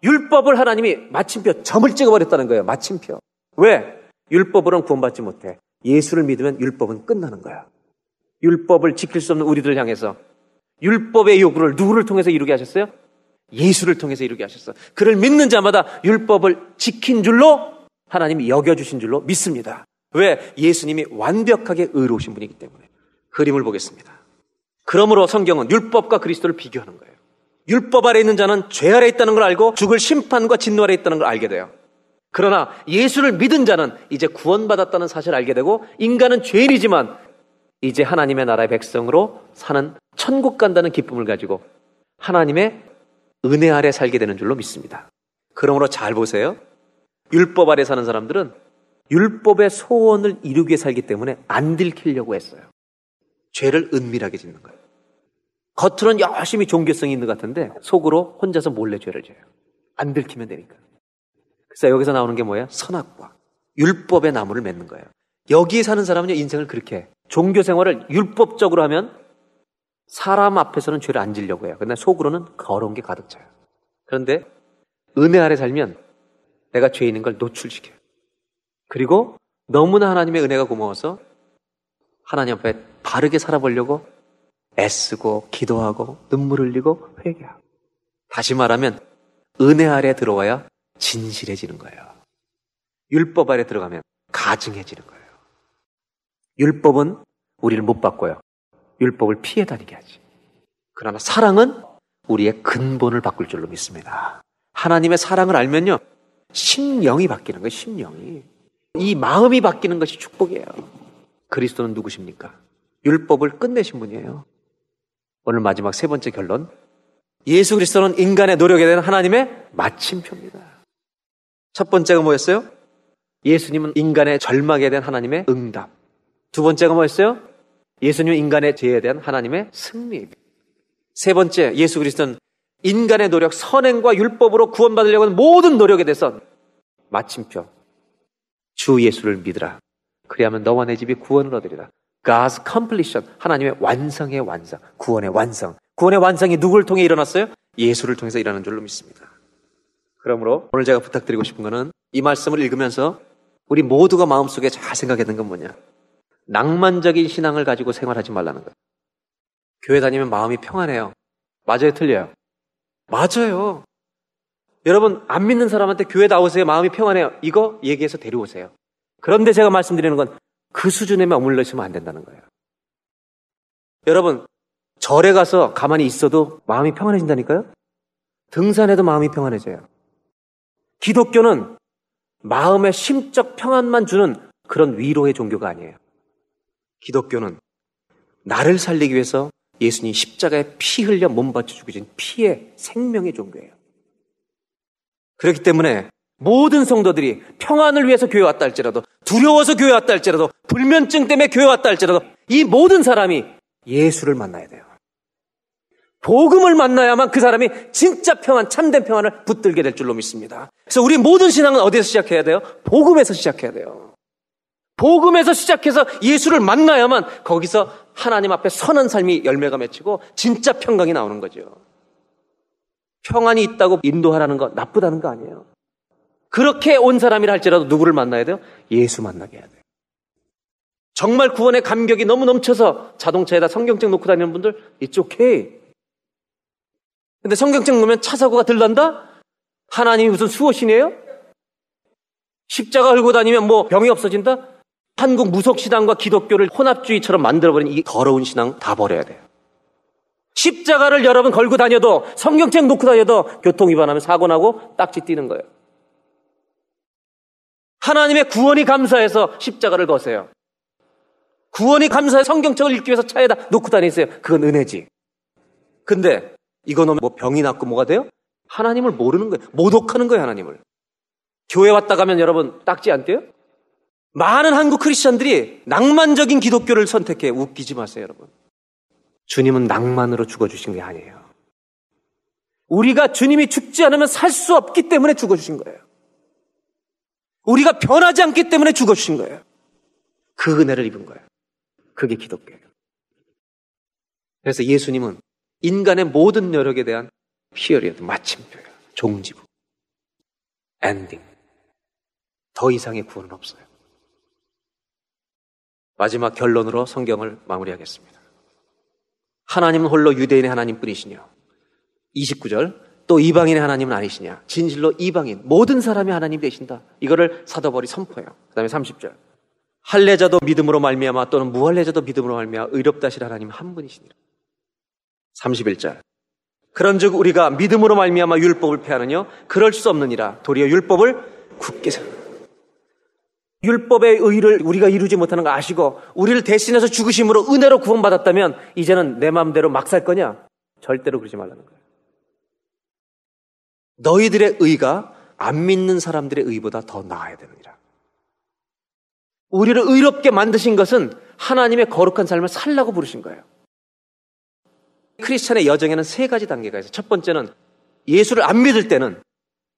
율법을 하나님이 마침표, 점을 찍어버렸다는 거예요. 마침표. 왜? 율법으로는 구원받지 못해. 예수를 믿으면 율법은 끝나는 거야. 율법을 지킬 수 없는 우리들을 향해서 율법의 요구를 누구를 통해서 이루게 하셨어요? 예수를 통해서 이루게 하셨어. 그를 믿는 자마다 율법을 지킨 줄로 하나님이 여겨주신 줄로 믿습니다. 왜? 예수님이 완벽하게 의로우신 분이기 때문에. 그림을 보겠습니다. 그러므로 성경은 율법과 그리스도를 비교하는 거예요. 율법 아래 있는 자는 죄 아래 있다는 걸 알고 죽을 심판과 진노 아래 있다는 걸 알게 돼요. 그러나 예수를 믿은 자는 이제 구원받았다는 사실을 알게 되고 인간은 죄인이지만 이제 하나님의 나라의 백성으로 사는 천국 간다는 기쁨을 가지고 하나님의 은혜 아래 살게 되는 줄로 믿습니다. 그러므로 잘 보세요. 율법 아래 사는 사람들은 율법의 소원을 이루기 위해 살기 때문에 안 들키려고 했어요. 죄를 은밀하게 짓는 거예요. 겉으로는 열심히 종교성이 있는 것 같은데 속으로 혼자서 몰래 죄를 져요. 안 들키면 되니까. 그래서 여기서 나오는 게 뭐예요? 선악과 율법의 나무를 맺는 거예요. 여기에 사는 사람은 인생을 그렇게 해. 종교 생활을 율법적으로 하면 사람 앞에서는 죄를 안 지려고 해요. 근데 속으로는 거로운 게 가득 차요. 그런데 은혜 아래 살면 내가 죄인인 걸 노출시켜요. 그리고 너무나 하나님의 은혜가 고마워서 하나님 앞에 바르게 살아보려고 애쓰고 기도하고 눈물 흘리고 회개하고 다시 말하면 은혜 아래 들어와야 진실해지는 거예요. 율법 아래 들어가면 가증해지는 거예요. 율법은 우리를 못 바꿔요. 율법을 피해 다니게 하지. 그러나 사랑은 우리의 근본을 바꿀 줄로 믿습니다. 하나님의 사랑을 알면요. 심령이 바뀌는 거예요, 심령이. 이 마음이 바뀌는 것이 축복이에요. 그리스도는 누구십니까? 율법을 끝내신 분이에요. 오늘 마지막 세 번째 결론. 예수 그리스도는 인간의 노력에 대한 하나님의 마침표입니다. 첫 번째가 뭐였어요? 예수님은 인간의 절망에 대한 하나님의 응답. 두 번째가 뭐였어요? 예수님은 인간의 죄에 대한 하나님의 승리. 세 번째, 예수 그리스도는 인간의 노력, 선행과 율법으로 구원받으려고 하는 모든 노력에 대해서 마침표. 주 예수를 믿으라. 그리하면 너와 내 집이 구원을 얻으리라. God's completion. 하나님의 완성의 완성. 구원의 완성. 구원의 완성이 누구를 통해 일어났어요? 예수를 통해서 일어나는 줄로 믿습니다. 그러므로 오늘 제가 부탁드리고 싶은 거는 이 말씀을 읽으면서 우리 모두가 마음속에 잘 되는 건 뭐냐? 낭만적인 신앙을 가지고 생활하지 말라는 거예요. 교회 다니면 마음이 평안해요. 맞아요, 틀려요? 맞아요. 여러분, 안 믿는 사람한테 교회 나오세요. 마음이 평안해요. 이거 얘기해서 데려오세요. 그런데 제가 말씀드리는 건 그 수준에만 머물러 있으면 안 된다는 거예요. 여러분, 절에 가서 가만히 있어도 마음이 평안해진다니까요? 등산해도 마음이 평안해져요. 기독교는 마음의 심적 평안만 주는 그런 위로의 종교가 아니에요. 기독교는 나를 살리기 위해서 예수님 십자가에 피 흘려 몸 바쳐 죽이신 피의 생명의 종교예요. 그렇기 때문에 모든 성도들이 평안을 위해서 교회 왔다 할지라도 두려워서 교회 왔다 할지라도 불면증 때문에 교회 왔다 할지라도 이 모든 사람이 예수를 만나야 돼요. 복음을 만나야만 그 사람이 진짜 평안, 참된 평안을 붙들게 될 줄로 믿습니다. 그래서 우리 모든 신앙은 어디서 시작해야 돼요? 복음에서 시작해야 돼요. 복음에서 시작해서 예수를 만나야만 거기서 하나님 앞에 선한 삶이 열매가 맺히고 진짜 평강이 나오는 거죠. 평안이 있다고 인도하라는 거 나쁘다는 거 아니에요. 그렇게 온 사람이라 할지라도 누구를 만나야 돼요? 예수 만나게 해야 돼요. 정말 구원의 감격이 너무 넘쳐서 자동차에다 성경책 놓고 다니는 분들, it's okay. 근데 성경책 놓으면 차 사고가 들난다? 하나님이 무슨 수호신이에요? 십자가 흘고 다니면 뭐 병이 없어진다? 한국 무속신앙과 기독교를 혼합주의처럼 만들어버린 이 더러운 신앙 다 버려야 돼요. 십자가를 여러분 걸고 다녀도 성경책 놓고 다녀도 교통위반하면 사고 나고 딱지 띄는 거예요. 하나님의 구원이 감사해서 십자가를 거세요. 구원이 감사해 성경책을 읽기 위해서 차에다 놓고 다니세요. 그건 은혜지. 근데 이거 넣으면 뭐 병이 낫고 뭐가 돼요? 하나님을 모르는 거예요. 모독하는 거예요, 하나님을. 교회 왔다 가면 여러분 딱지 안 떼요? 많은 한국 크리스천들이 낭만적인 기독교를 선택해 웃기지 마세요, 여러분. 주님은 낭만으로 죽어주신 게 아니에요. 우리가 주님이 죽지 않으면 살 수 없기 때문에 죽어주신 거예요. 우리가 변하지 않기 때문에 죽어주신 거예요. 그 은혜를 입은 거예요. 그게 기독교예요. 그래서 예수님은 인간의 모든 노력에 대한 period 마침표예요. 종지부. 엔딩. 더 이상의 구원은 없어요. 마지막 결론으로 성경을 마무리하겠습니다. 하나님은 홀로 유대인의 하나님 뿐이시냐? 29절. 또 이방인의 하나님은 아니시냐? 진실로 이방인 모든 사람이 하나님 되신다. 이거를 사도벌이 선포해요. 그 다음에 30절. 할례자도 믿음으로 말미암아 또는 무할례자도 믿음으로 말미암아 의롭다 하실 하나님 한 분이시니라. 31절. 그런즉 우리가 믿음으로 말미암아 율법을 폐하느냐 그럴 수 없느니라. 도리어 율법을 굳게 살. 율법의 의를 우리가 이루지 못하는 거 아시고 우리를 대신해서 죽으심으로 은혜로 구원받았다면 이제는 내 마음대로 막 살 거냐? 절대로 그러지 말라는 거예요. 너희들의 의가 안 믿는 사람들의 의보다 더 나아야 되느니라. 우리를 의롭게 만드신 것은 하나님의 거룩한 삶을 살라고 부르신 거예요. 크리스천의 여정에는 세 가지 단계가 있어요. 첫 번째는 예수를 안 믿을 때는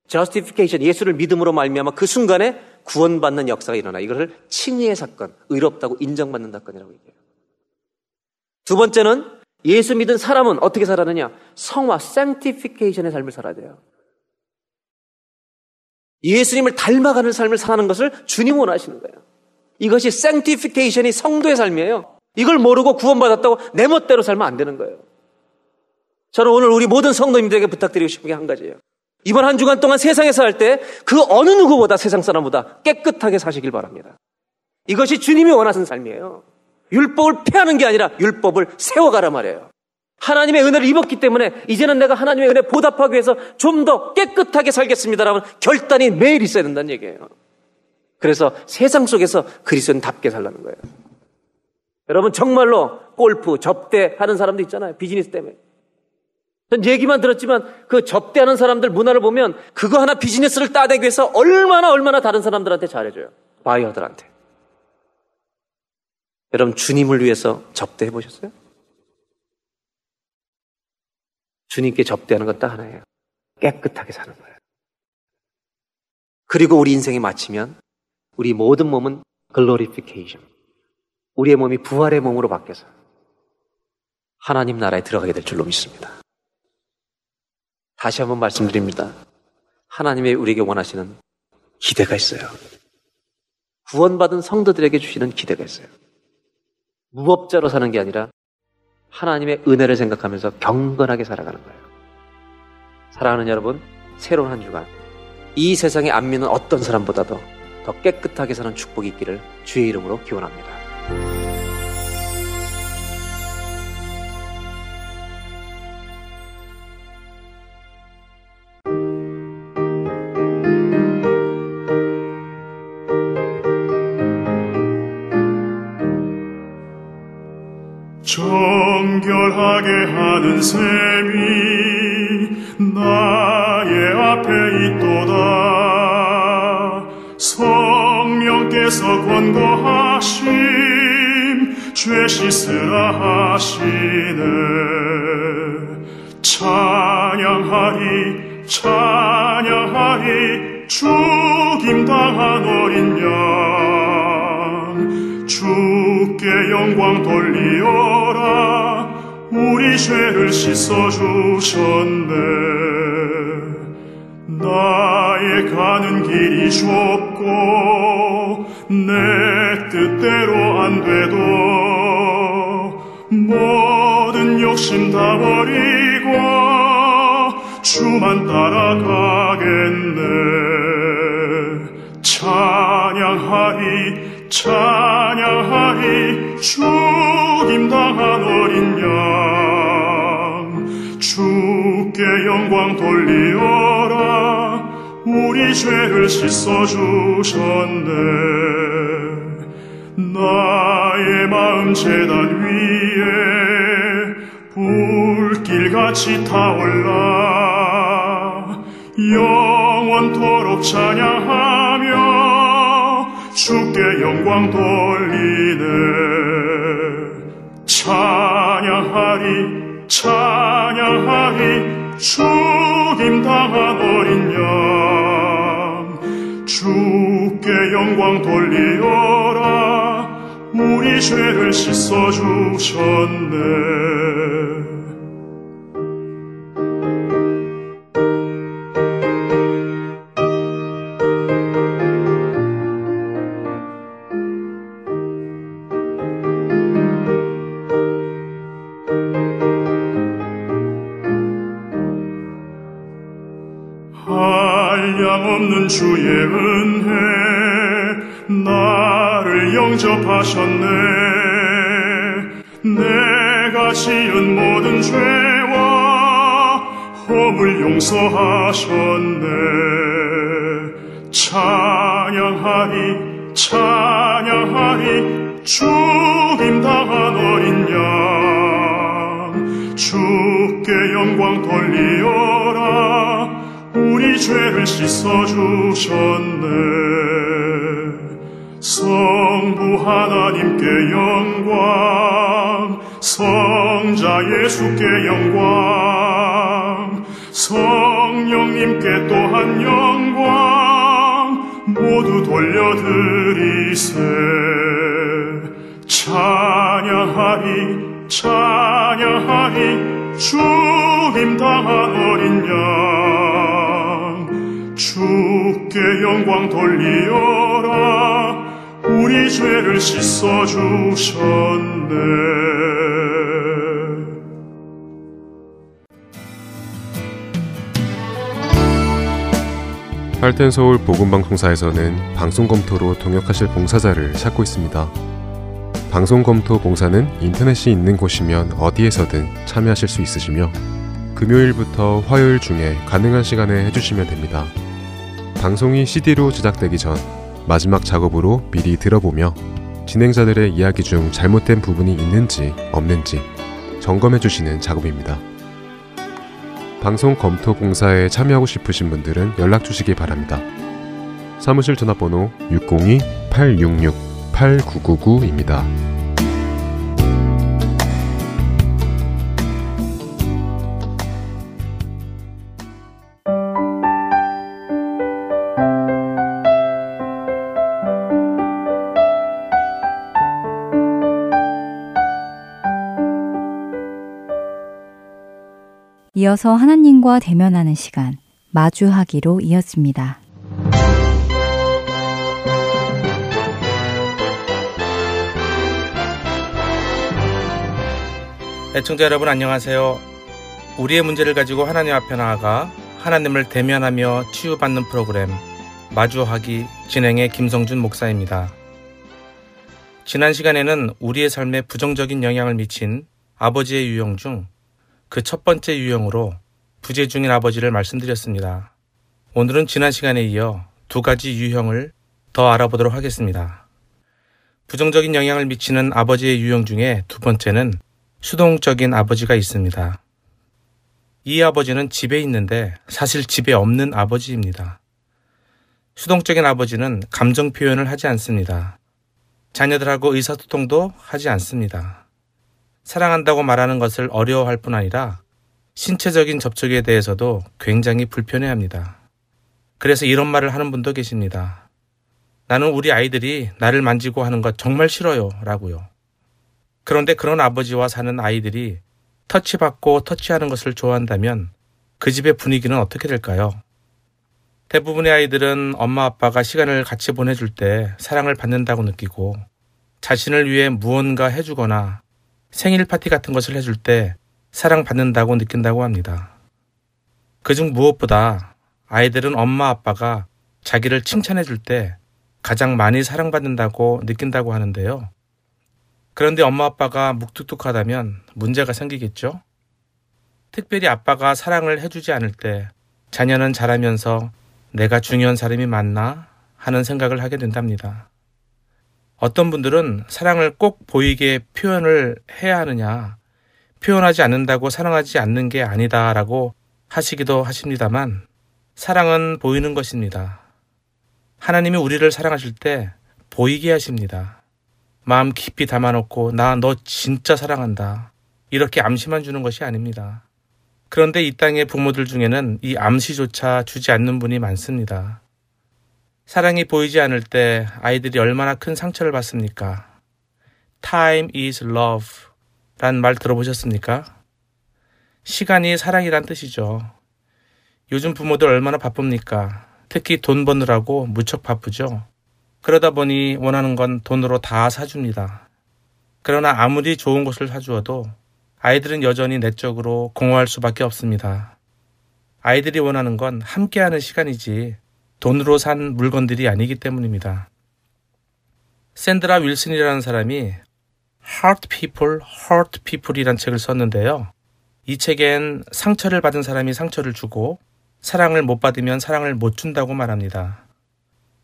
justification, 예수를 믿음으로 말미암아 그 순간에 구원받는 역사가 일어나. 이것을 칭의의 사건, 의롭다고 인정받는 사건이라고 얘기해요. 두 번째는 예수 믿은 사람은 어떻게 살아느냐? 성화, sanctification의 삶을 살아야 돼요. 예수님을 닮아가는 삶을 사는 것을 주님 원하시는 거예요. 이것이 sanctification이 성도의 삶이에요. 이걸 모르고 구원받았다고 내 멋대로 살면 안 되는 거예요. 저는 오늘 우리 모든 성도님들에게 부탁드리고 싶은 게 한 가지예요. 이번 한 주간 동안 세상에서 할 때 그 어느 누구보다 세상 사람보다 깨끗하게 사시길 바랍니다. 이것이 주님이 원하는 삶이에요. 율법을 폐하는 게 아니라 율법을 세워가라 말이에요. 하나님의 은혜를 입었기 때문에 이제는 내가 하나님의 은혜 보답하기 위해서 좀 더 깨끗하게 살겠습니다라는 결단이 매일 있어야 된다는 얘기예요. 그래서 세상 속에서 그리스도인답게 살라는 거예요. 여러분 정말로 골프, 접대하는 사람도 있잖아요. 비즈니스 때문에. 전 얘기만 들었지만 그 접대하는 사람들 문화를 보면 그거 하나 비즈니스를 따내기 위해서 얼마나 얼마나 다른 사람들한테 잘해줘요. 바이어들한테. 여러분 주님을 위해서 접대해 보셨어요? 주님께 접대하는 것 딱 하나예요. 깨끗하게 사는 거예요. 그리고 우리 인생이 마치면 우리 모든 몸은 글로리피케이션. 우리의 몸이 부활의 몸으로 바뀌어서 하나님 나라에 들어가게 될 줄로 믿습니다. 다시 한번 말씀드립니다. 하나님의 우리에게 원하시는 기대가 있어요. 구원받은 성도들에게 주시는 기대가 있어요. 무법자로 사는 게 아니라 하나님의 은혜를 생각하면서 경건하게 살아가는 거예요. 사랑하는 여러분, 새로운 한 주간 이 세상에 안 믿는 어떤 사람보다도 더 깨끗하게 사는 축복이 있기를 주의 이름으로 기원합니다. 셈이 나의 앞에 있도다. 성령께서 권고하심 죄 씻으라 하시네 죄를 씻어주셨네. 나의 가는 길이 좁 영광 돌리어라. 우리 죄를 씻어주셨네. 나의 마음 재단 위에 불길같이 타올라. 영원토록 찬양하며 주께 영광 돌리네. 찬양하리 찬양하리 죽임당한 어린 양. 주께 영광 돌리어라. 우리 죄를 씻어주셨네 하셨네. 내가 지은 모든 죄와 허물 용서하셨네. 찬양하리 찬양하리. 죽임 당한 어린 양. 주께 영광 돌리어라. 우리 죄를 씻어주셨네 하나님께 영광 성자 예수께 영광 성령님께 또한 영광 모두 돌려드리세. 찬양하리 찬양하리 죽임당한 어린 양. 주께 영광 돌리어라 우리 죄를 씻어 주셨네 할텐 서울 복음방송사에서는 방송 검토로 동역하실 봉사자를 찾고 있습니다. 방송 검토 봉사는 인터넷이 있는 곳이면 어디에서든 참여하실 수 있으시며 금요일부터 화요일 중에 가능한 시간에 해주시면 됩니다. 방송이 CD로 제작되기 전 마지막 작업으로 미리 들어보며 진행자들의 이야기 중 잘못된 부분이 있는지 없는지 점검해 주시는 작업입니다. 방송 검토 봉사에 참여하고 싶으신 분들은 연락 주시기 바랍니다. 사무실 전화번호 602-866-8999입니다. 이어서 하나님과 대면하는 시간, 마주하기로 이었습니다. 애청자 여러분 안녕하세요. 우리의 문제를 가지고 하나님 앞에 나아가 하나님을 대면하며 치유받는 프로그램 마주하기 진행의 김성준 목사입니다. 지난 시간에는 우리의 삶에 부정적인 영향을 미친 아버지의 유형 중 그 첫 번째 유형으로 부재 중인 아버지를 말씀드렸습니다. 오늘은 지난 시간에 이어 두 가지 유형을 더 알아보도록 하겠습니다. 부정적인 영향을 미치는 아버지의 유형 중에 두 번째는 수동적인 아버지가 있습니다. 이 아버지는 집에 있는데 사실 집에 없는 아버지입니다. 수동적인 아버지는 감정 표현을 하지 않습니다. 자녀들하고 의사소통도 하지 않습니다. 사랑한다고 말하는 것을 어려워할 뿐 아니라 신체적인 접촉에 대해서도 굉장히 불편해 합니다. 그래서 이런 말을 하는 분도 계십니다. 나는 우리 아이들이 나를 만지고 하는 것 정말 싫어요. 라고요. 그런데 그런 아버지와 사는 아이들이 터치받고 터치하는 것을 좋아한다면 그 집의 분위기는 어떻게 될까요? 대부분의 아이들은 엄마 아빠가 시간을 같이 보내줄 때 사랑을 받는다고 느끼고 자신을 위해 무언가 해주거나 생일 파티 같은 것을 해줄 때 사랑받는다고 느낀다고 합니다. 그중 무엇보다 아이들은 엄마 아빠가 자기를 칭찬해 줄 때 가장 많이 사랑받는다고 느낀다고 하는데요. 그런데 엄마 아빠가 묵뚝뚝하다면 문제가 생기겠죠? 특별히 아빠가 사랑을 해주지 않을 때 자녀는 자라면서 내가 중요한 사람이 맞나 하는 생각을 하게 된답니다. 어떤 분들은 사랑을 꼭 보이게 표현을 해야 하느냐, 표현하지 않는다고 사랑하지 않는 게 아니다라고 하시기도 하십니다만, 사랑은 보이는 것입니다. 하나님이 우리를 사랑하실 때 보이게 하십니다. 마음 깊이 담아놓고, 나 너 진짜 사랑한다. 이렇게 암시만 주는 것이 아닙니다. 그런데 이 땅의 부모들 중에는 이 암시조차 주지 않는 분이 많습니다. 사랑이 보이지 않을 때 아이들이 얼마나 큰 상처를 받습니까? Time is love 란 말 들어보셨습니까? 시간이 사랑이란 뜻이죠. 요즘 부모들 얼마나 바쁩니까? 특히 돈 버느라고 무척 바쁘죠. 그러다 보니 원하는 건 돈으로 다 사줍니다. 그러나 아무리 좋은 것을 사주어도 아이들은 여전히 내적으로 공허할 수밖에 없습니다. 아이들이 원하는 건 함께하는 시간이지 돈으로 산 물건들이 아니기 때문입니다. 샌드라 윌슨이라는 사람이 Heart People, Hurt People이란 책을 썼는데요. 이 책엔 상처를 받은 사람이 상처를 주고 사랑을 못 받으면 사랑을 못 준다고 말합니다.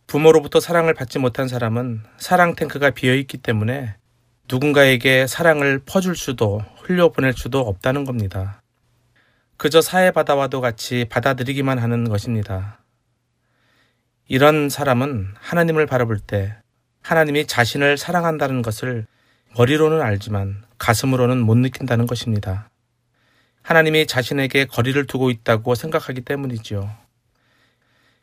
부모로부터 사랑을 받지 못한 사람은 사랑 탱크가 비어 있기 때문에 누군가에게 사랑을 퍼줄 수도 흘려보낼 수도 없다는 겁니다. 그저 사회바다와도 같이 받아들이기만 하는 것입니다. 이런 사람은 하나님을 바라볼 때 하나님이 자신을 사랑한다는 것을 머리로는 알지만 가슴으로는 못 느낀다는 것입니다. 하나님이 자신에게 거리를 두고 있다고 생각하기 때문이지요.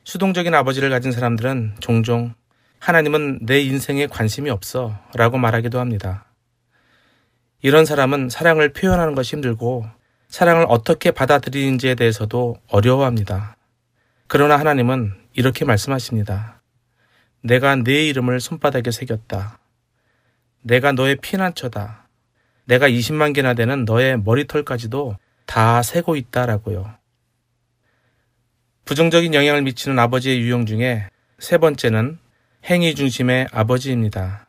수동적인 아버지를 가진 사람들은 종종 하나님은 내 인생에 관심이 없어 라고 말하기도 합니다. 이런 사람은 사랑을 표현하는 것이 힘들고 사랑을 어떻게 받아들이는지에 대해서도 어려워합니다. 그러나 하나님은 이렇게 말씀하십니다. 내가 네 이름을 손바닥에 새겼다. 내가 너의 피난처다. 내가 20만 개나 되는 너의 머리털까지도 다 세고 있다라고요. 부정적인 영향을 미치는 아버지의 유형 중에 세 번째는 행위 중심의 아버지입니다.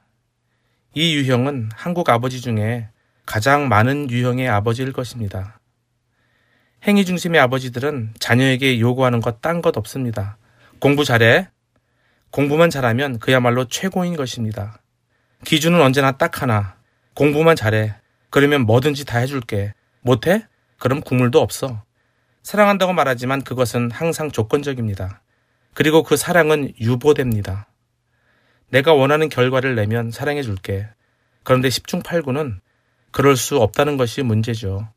이 유형은 한국 아버지 중에 가장 많은 유형의 아버지일 것입니다. 행위 중심의 아버지들은 자녀에게 요구하는 것 딴 것 없습니다. 공부 잘해. 공부만 잘하면 그야말로 최고인 것입니다. 기준은 언제나 딱 하나. 공부만 잘해. 그러면 뭐든지 다 해줄게. 못해? 그럼 국물도 없어. 사랑한다고 말하지만 그것은 항상 조건적입니다. 그리고 그 사랑은 유보됩니다. 내가 원하는 결과를 내면 사랑해줄게. 그런데 10중 8구는 그럴 수 없다는 것이 문제죠.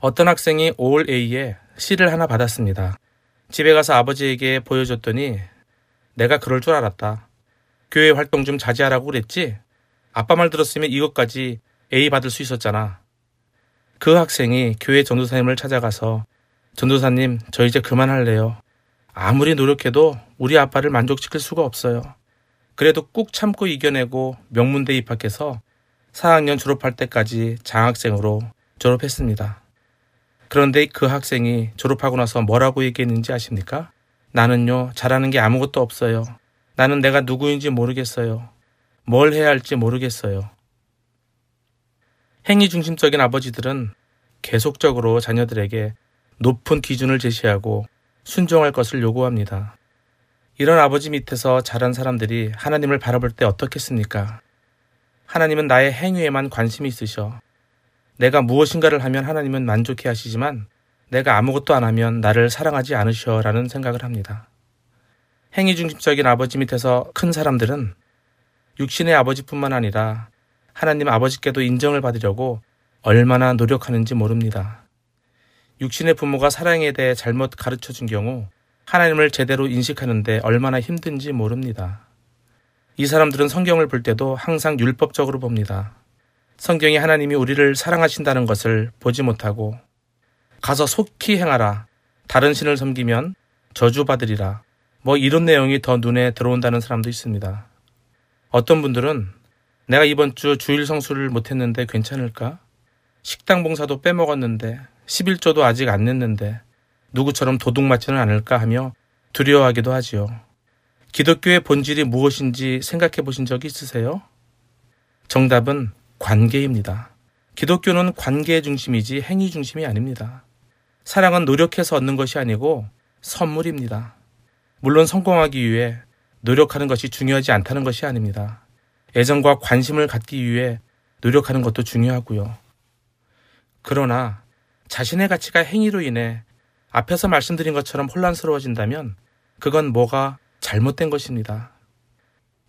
어떤 학생이 올 A에 C를 하나 받았습니다. 집에 가서 아버지에게 보여줬더니 내가 그럴 줄 알았다. 교회 활동 좀 자제하라고 그랬지? 아빠 말 들었으면 이것까지 A 받을 수 있었잖아. 그 학생이 교회 전도사님을 찾아가서 전도사님, 저 이제 그만할래요. 아무리 노력해도 우리 아빠를 만족시킬 수가 없어요. 그래도 꾹 참고 이겨내고 명문대 입학해서 4학년 졸업할 때까지 장학생으로 졸업했습니다. 그런데 그 학생이 졸업하고 나서 뭐라고 얘기했는지 아십니까? 나는요, 잘하는 게 아무것도 없어요. 나는 내가 누구인지 모르겠어요. 뭘 해야 할지 모르겠어요. 행위 중심적인 아버지들은 계속적으로 자녀들에게 높은 기준을 제시하고 순종할 것을 요구합니다. 이런 아버지 밑에서 자란 사람들이 하나님을 바라볼 때 어떻겠습니까? 하나님은 나의 행위에만 관심이 있으셔. 내가 무엇인가를 하면 하나님은 만족해 하시지만 내가 아무것도 안 하면 나를 사랑하지 않으셔 라는 생각을 합니다. 행위 중심적인 아버지 밑에서 큰 사람들은 육신의 아버지뿐만 아니라 하나님 아버지께도 인정을 받으려고 얼마나 노력하는지 모릅니다. 육신의 부모가 사랑에 대해 잘못 가르쳐 준 경우 하나님을 제대로 인식하는데 얼마나 힘든지 모릅니다. 이 사람들은 성경을 볼 때도 항상 율법적으로 봅니다. 성경이 하나님이 우리를 사랑하신다는 것을 보지 못하고 가서 속히 행하라. 다른 신을 섬기면 저주받으리라. 뭐 이런 내용이 더 눈에 들어온다는 사람도 있습니다. 어떤 분들은 내가 이번 주 주일 성수를 못했는데 괜찮을까? 식당 봉사도 빼먹었는데 11조도 아직 안 냈는데 누구처럼 도둑 맞지는 않을까 하며 두려워하기도 하지요. 기독교의 본질이 무엇인지 생각해 보신 적이 있으세요? 정답은 관계입니다. 기독교는 관계 중심이지 행위 중심이 아닙니다. 사랑은 노력해서 얻는 것이 아니고 선물입니다. 물론 성공하기 위해 노력하는 것이 중요하지 않다는 것이 아닙니다. 애정과 관심을 갖기 위해 노력하는 것도 중요하고요. 그러나 자신의 가치가 행위로 인해 앞에서 말씀드린 것처럼 혼란스러워진다면 그건 뭐가 잘못된 것입니다.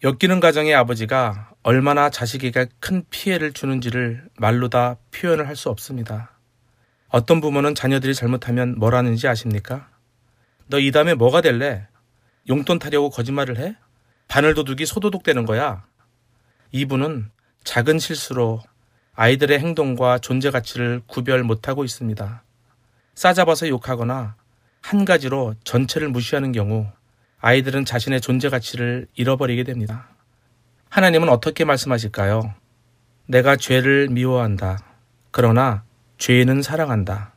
엮이는 가정의 아버지가 얼마나 자식에게 큰 피해를 주는지를 말로 다 표현을 할 수 없습니다. 어떤 부모는 자녀들이 잘못하면 뭐라는지 아십니까? 너 이 다음에 뭐가 될래? 용돈 타려고 거짓말을 해? 바늘도둑이 소도둑 되는 거야. 이분은 작은 실수로 아이들의 행동과 존재 가치를 구별 못하고 있습니다. 싸잡아서 욕하거나 한 가지로 전체를 무시하는 경우 아이들은 자신의 존재 가치를 잃어버리게 됩니다. 하나님은 어떻게 말씀하실까요? 내가 죄를 미워한다. 그러나 죄는 사랑한다.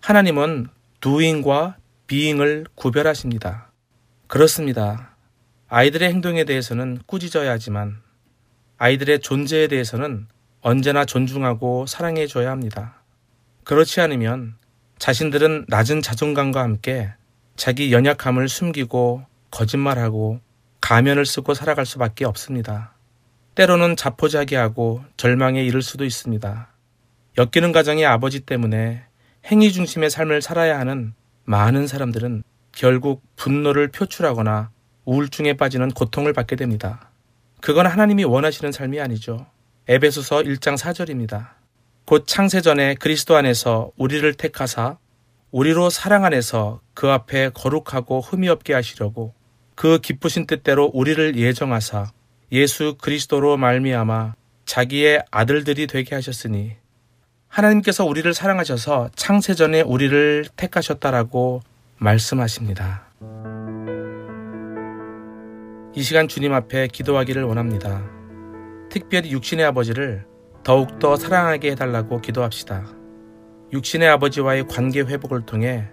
하나님은 doing과 being을 구별하십니다. 그렇습니다. 아이들의 행동에 대해서는 꾸짖어야 하지만 아이들의 존재에 대해서는 언제나 존중하고 사랑해줘야 합니다. 그렇지 않으면 자신들은 낮은 자존감과 함께 자기 연약함을 숨기고 거짓말하고 가면을 쓰고 살아갈 수밖에 없습니다. 때로는 자포자기하고 절망에 이를 수도 있습니다. 엮이는 가정의 아버지 때문에 행위 중심의 삶을 살아야 하는 많은 사람들은 결국 분노를 표출하거나 우울증에 빠지는 고통을 받게 됩니다. 그건 하나님이 원하시는 삶이 아니죠. 에베소서 1장 4절입니다. 곧 창세전에 그리스도 안에서 우리를 택하사 우리로 사랑 안에서 그 앞에 거룩하고 흠이 없게 하시려고 그 기쁘신 뜻대로 우리를 예정하사 예수 그리스도로 말미암아 자기의 아들들이 되게 하셨으니 하나님께서 우리를 사랑하셔서 창세전에 우리를 택하셨다라고 말씀하십니다. 이 시간 주님 앞에 기도하기를 원합니다. 특별히 육신의 아버지를 더욱더 사랑하게 해달라고 기도합시다. 육신의 아버지와의 관계 회복을 통해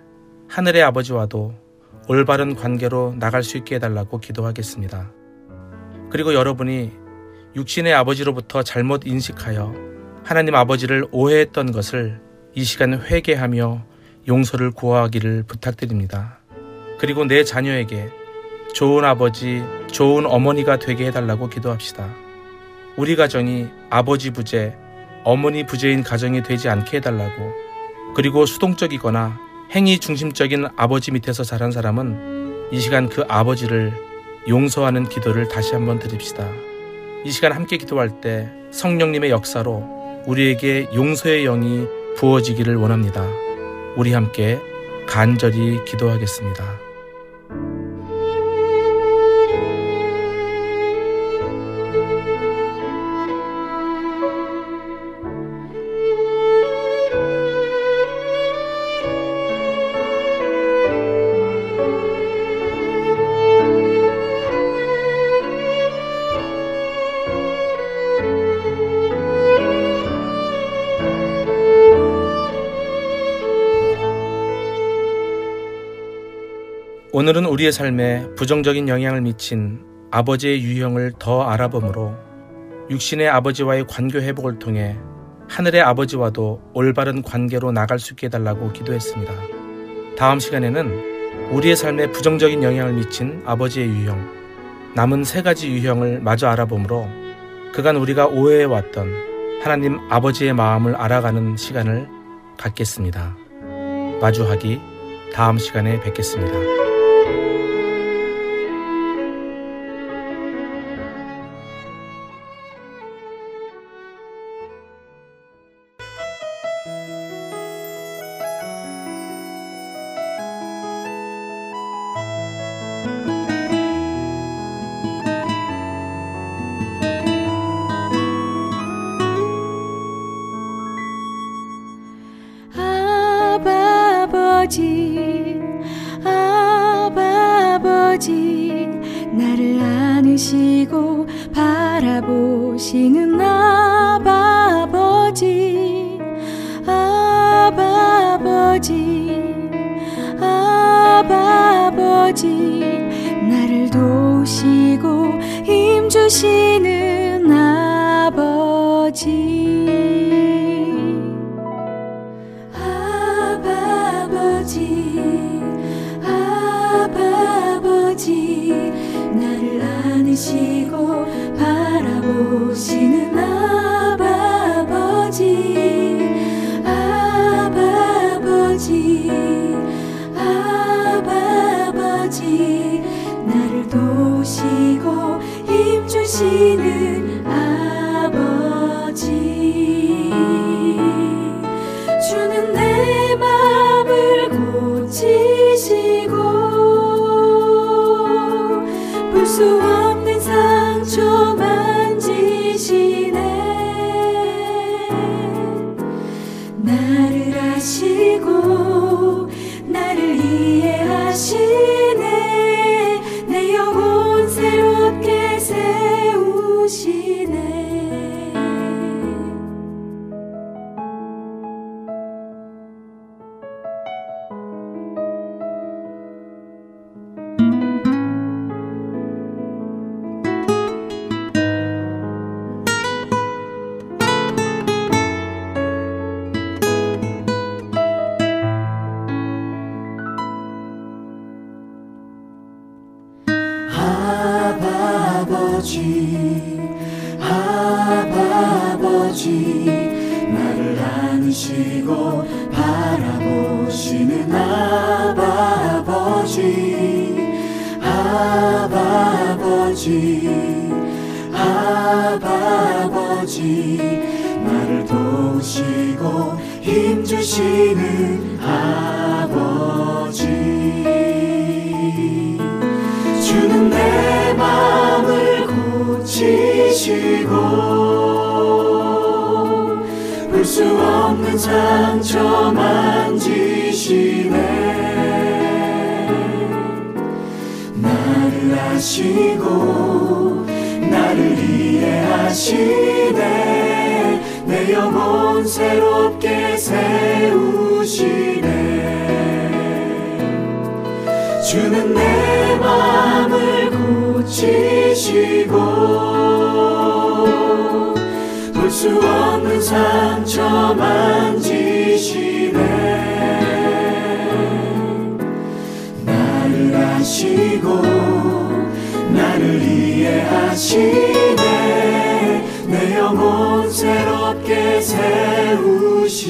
하늘의 아버지와도 올바른 관계로 나갈 수 있게 해달라고 기도하겠습니다. 그리고 여러분이 육신의 아버지로부터 잘못 인식하여 하나님 아버지를 오해했던 것을 이 시간 회개하며 용서를 구하기를 부탁드립니다. 그리고 내 자녀에게 좋은 아버지, 좋은 어머니가 되게 해달라고 기도합시다. 우리 가정이 아버지 부재, 어머니 부재인 가정이 되지 않게 해달라고 그리고 수동적이거나 행위 중심적인 아버지 밑에서 자란 사람은 이 시간 그 아버지를 용서하는 기도를 다시 한번 드립시다. 이 시간 함께 기도할 때 성령님의 역사로 우리에게 용서의 영이 부어지기를 원합니다. 우리 함께 간절히 기도하겠습니다. 우리의 삶에 부정적인 영향을 미친 아버지의 유형을 더 알아보므로 육신의 아버지와의 관계 회복을 통해 하늘의 아버지와도 올바른 관계로 나갈 수 있게 해달라고 기도했습니다. 다음 시간에는 우리의 삶에 부정적인 영향을 미친 아버지의 유형, 남은 세 가지 유형을 마저 알아보므로 그간 우리가 오해해왔던 하나님 아버지의 마음을 알아가는 시간을 갖겠습니다. 마주하기 다음 시간에 뵙겠습니다. 안으시고 바라보시는 아버지 아버지 아버지. 나를 도우시고 힘 주시는 아버지 보시는 아버지 아버지 아버지. 나를 도우시고 힘 주시는 아버지 아버지. 나를 도우시고 힘 주시는 아버지. 주는 내 맘을 고치시고 볼 수 없는 상처 만지시네 아시고 나를 이해하시네 내 영혼 새롭게 세우시네 주는 내 맘을 고치시고 볼 수 없는 상처 만지시네 나를 아시고 나를 이해하시네. 내 영혼 새롭게 세우시네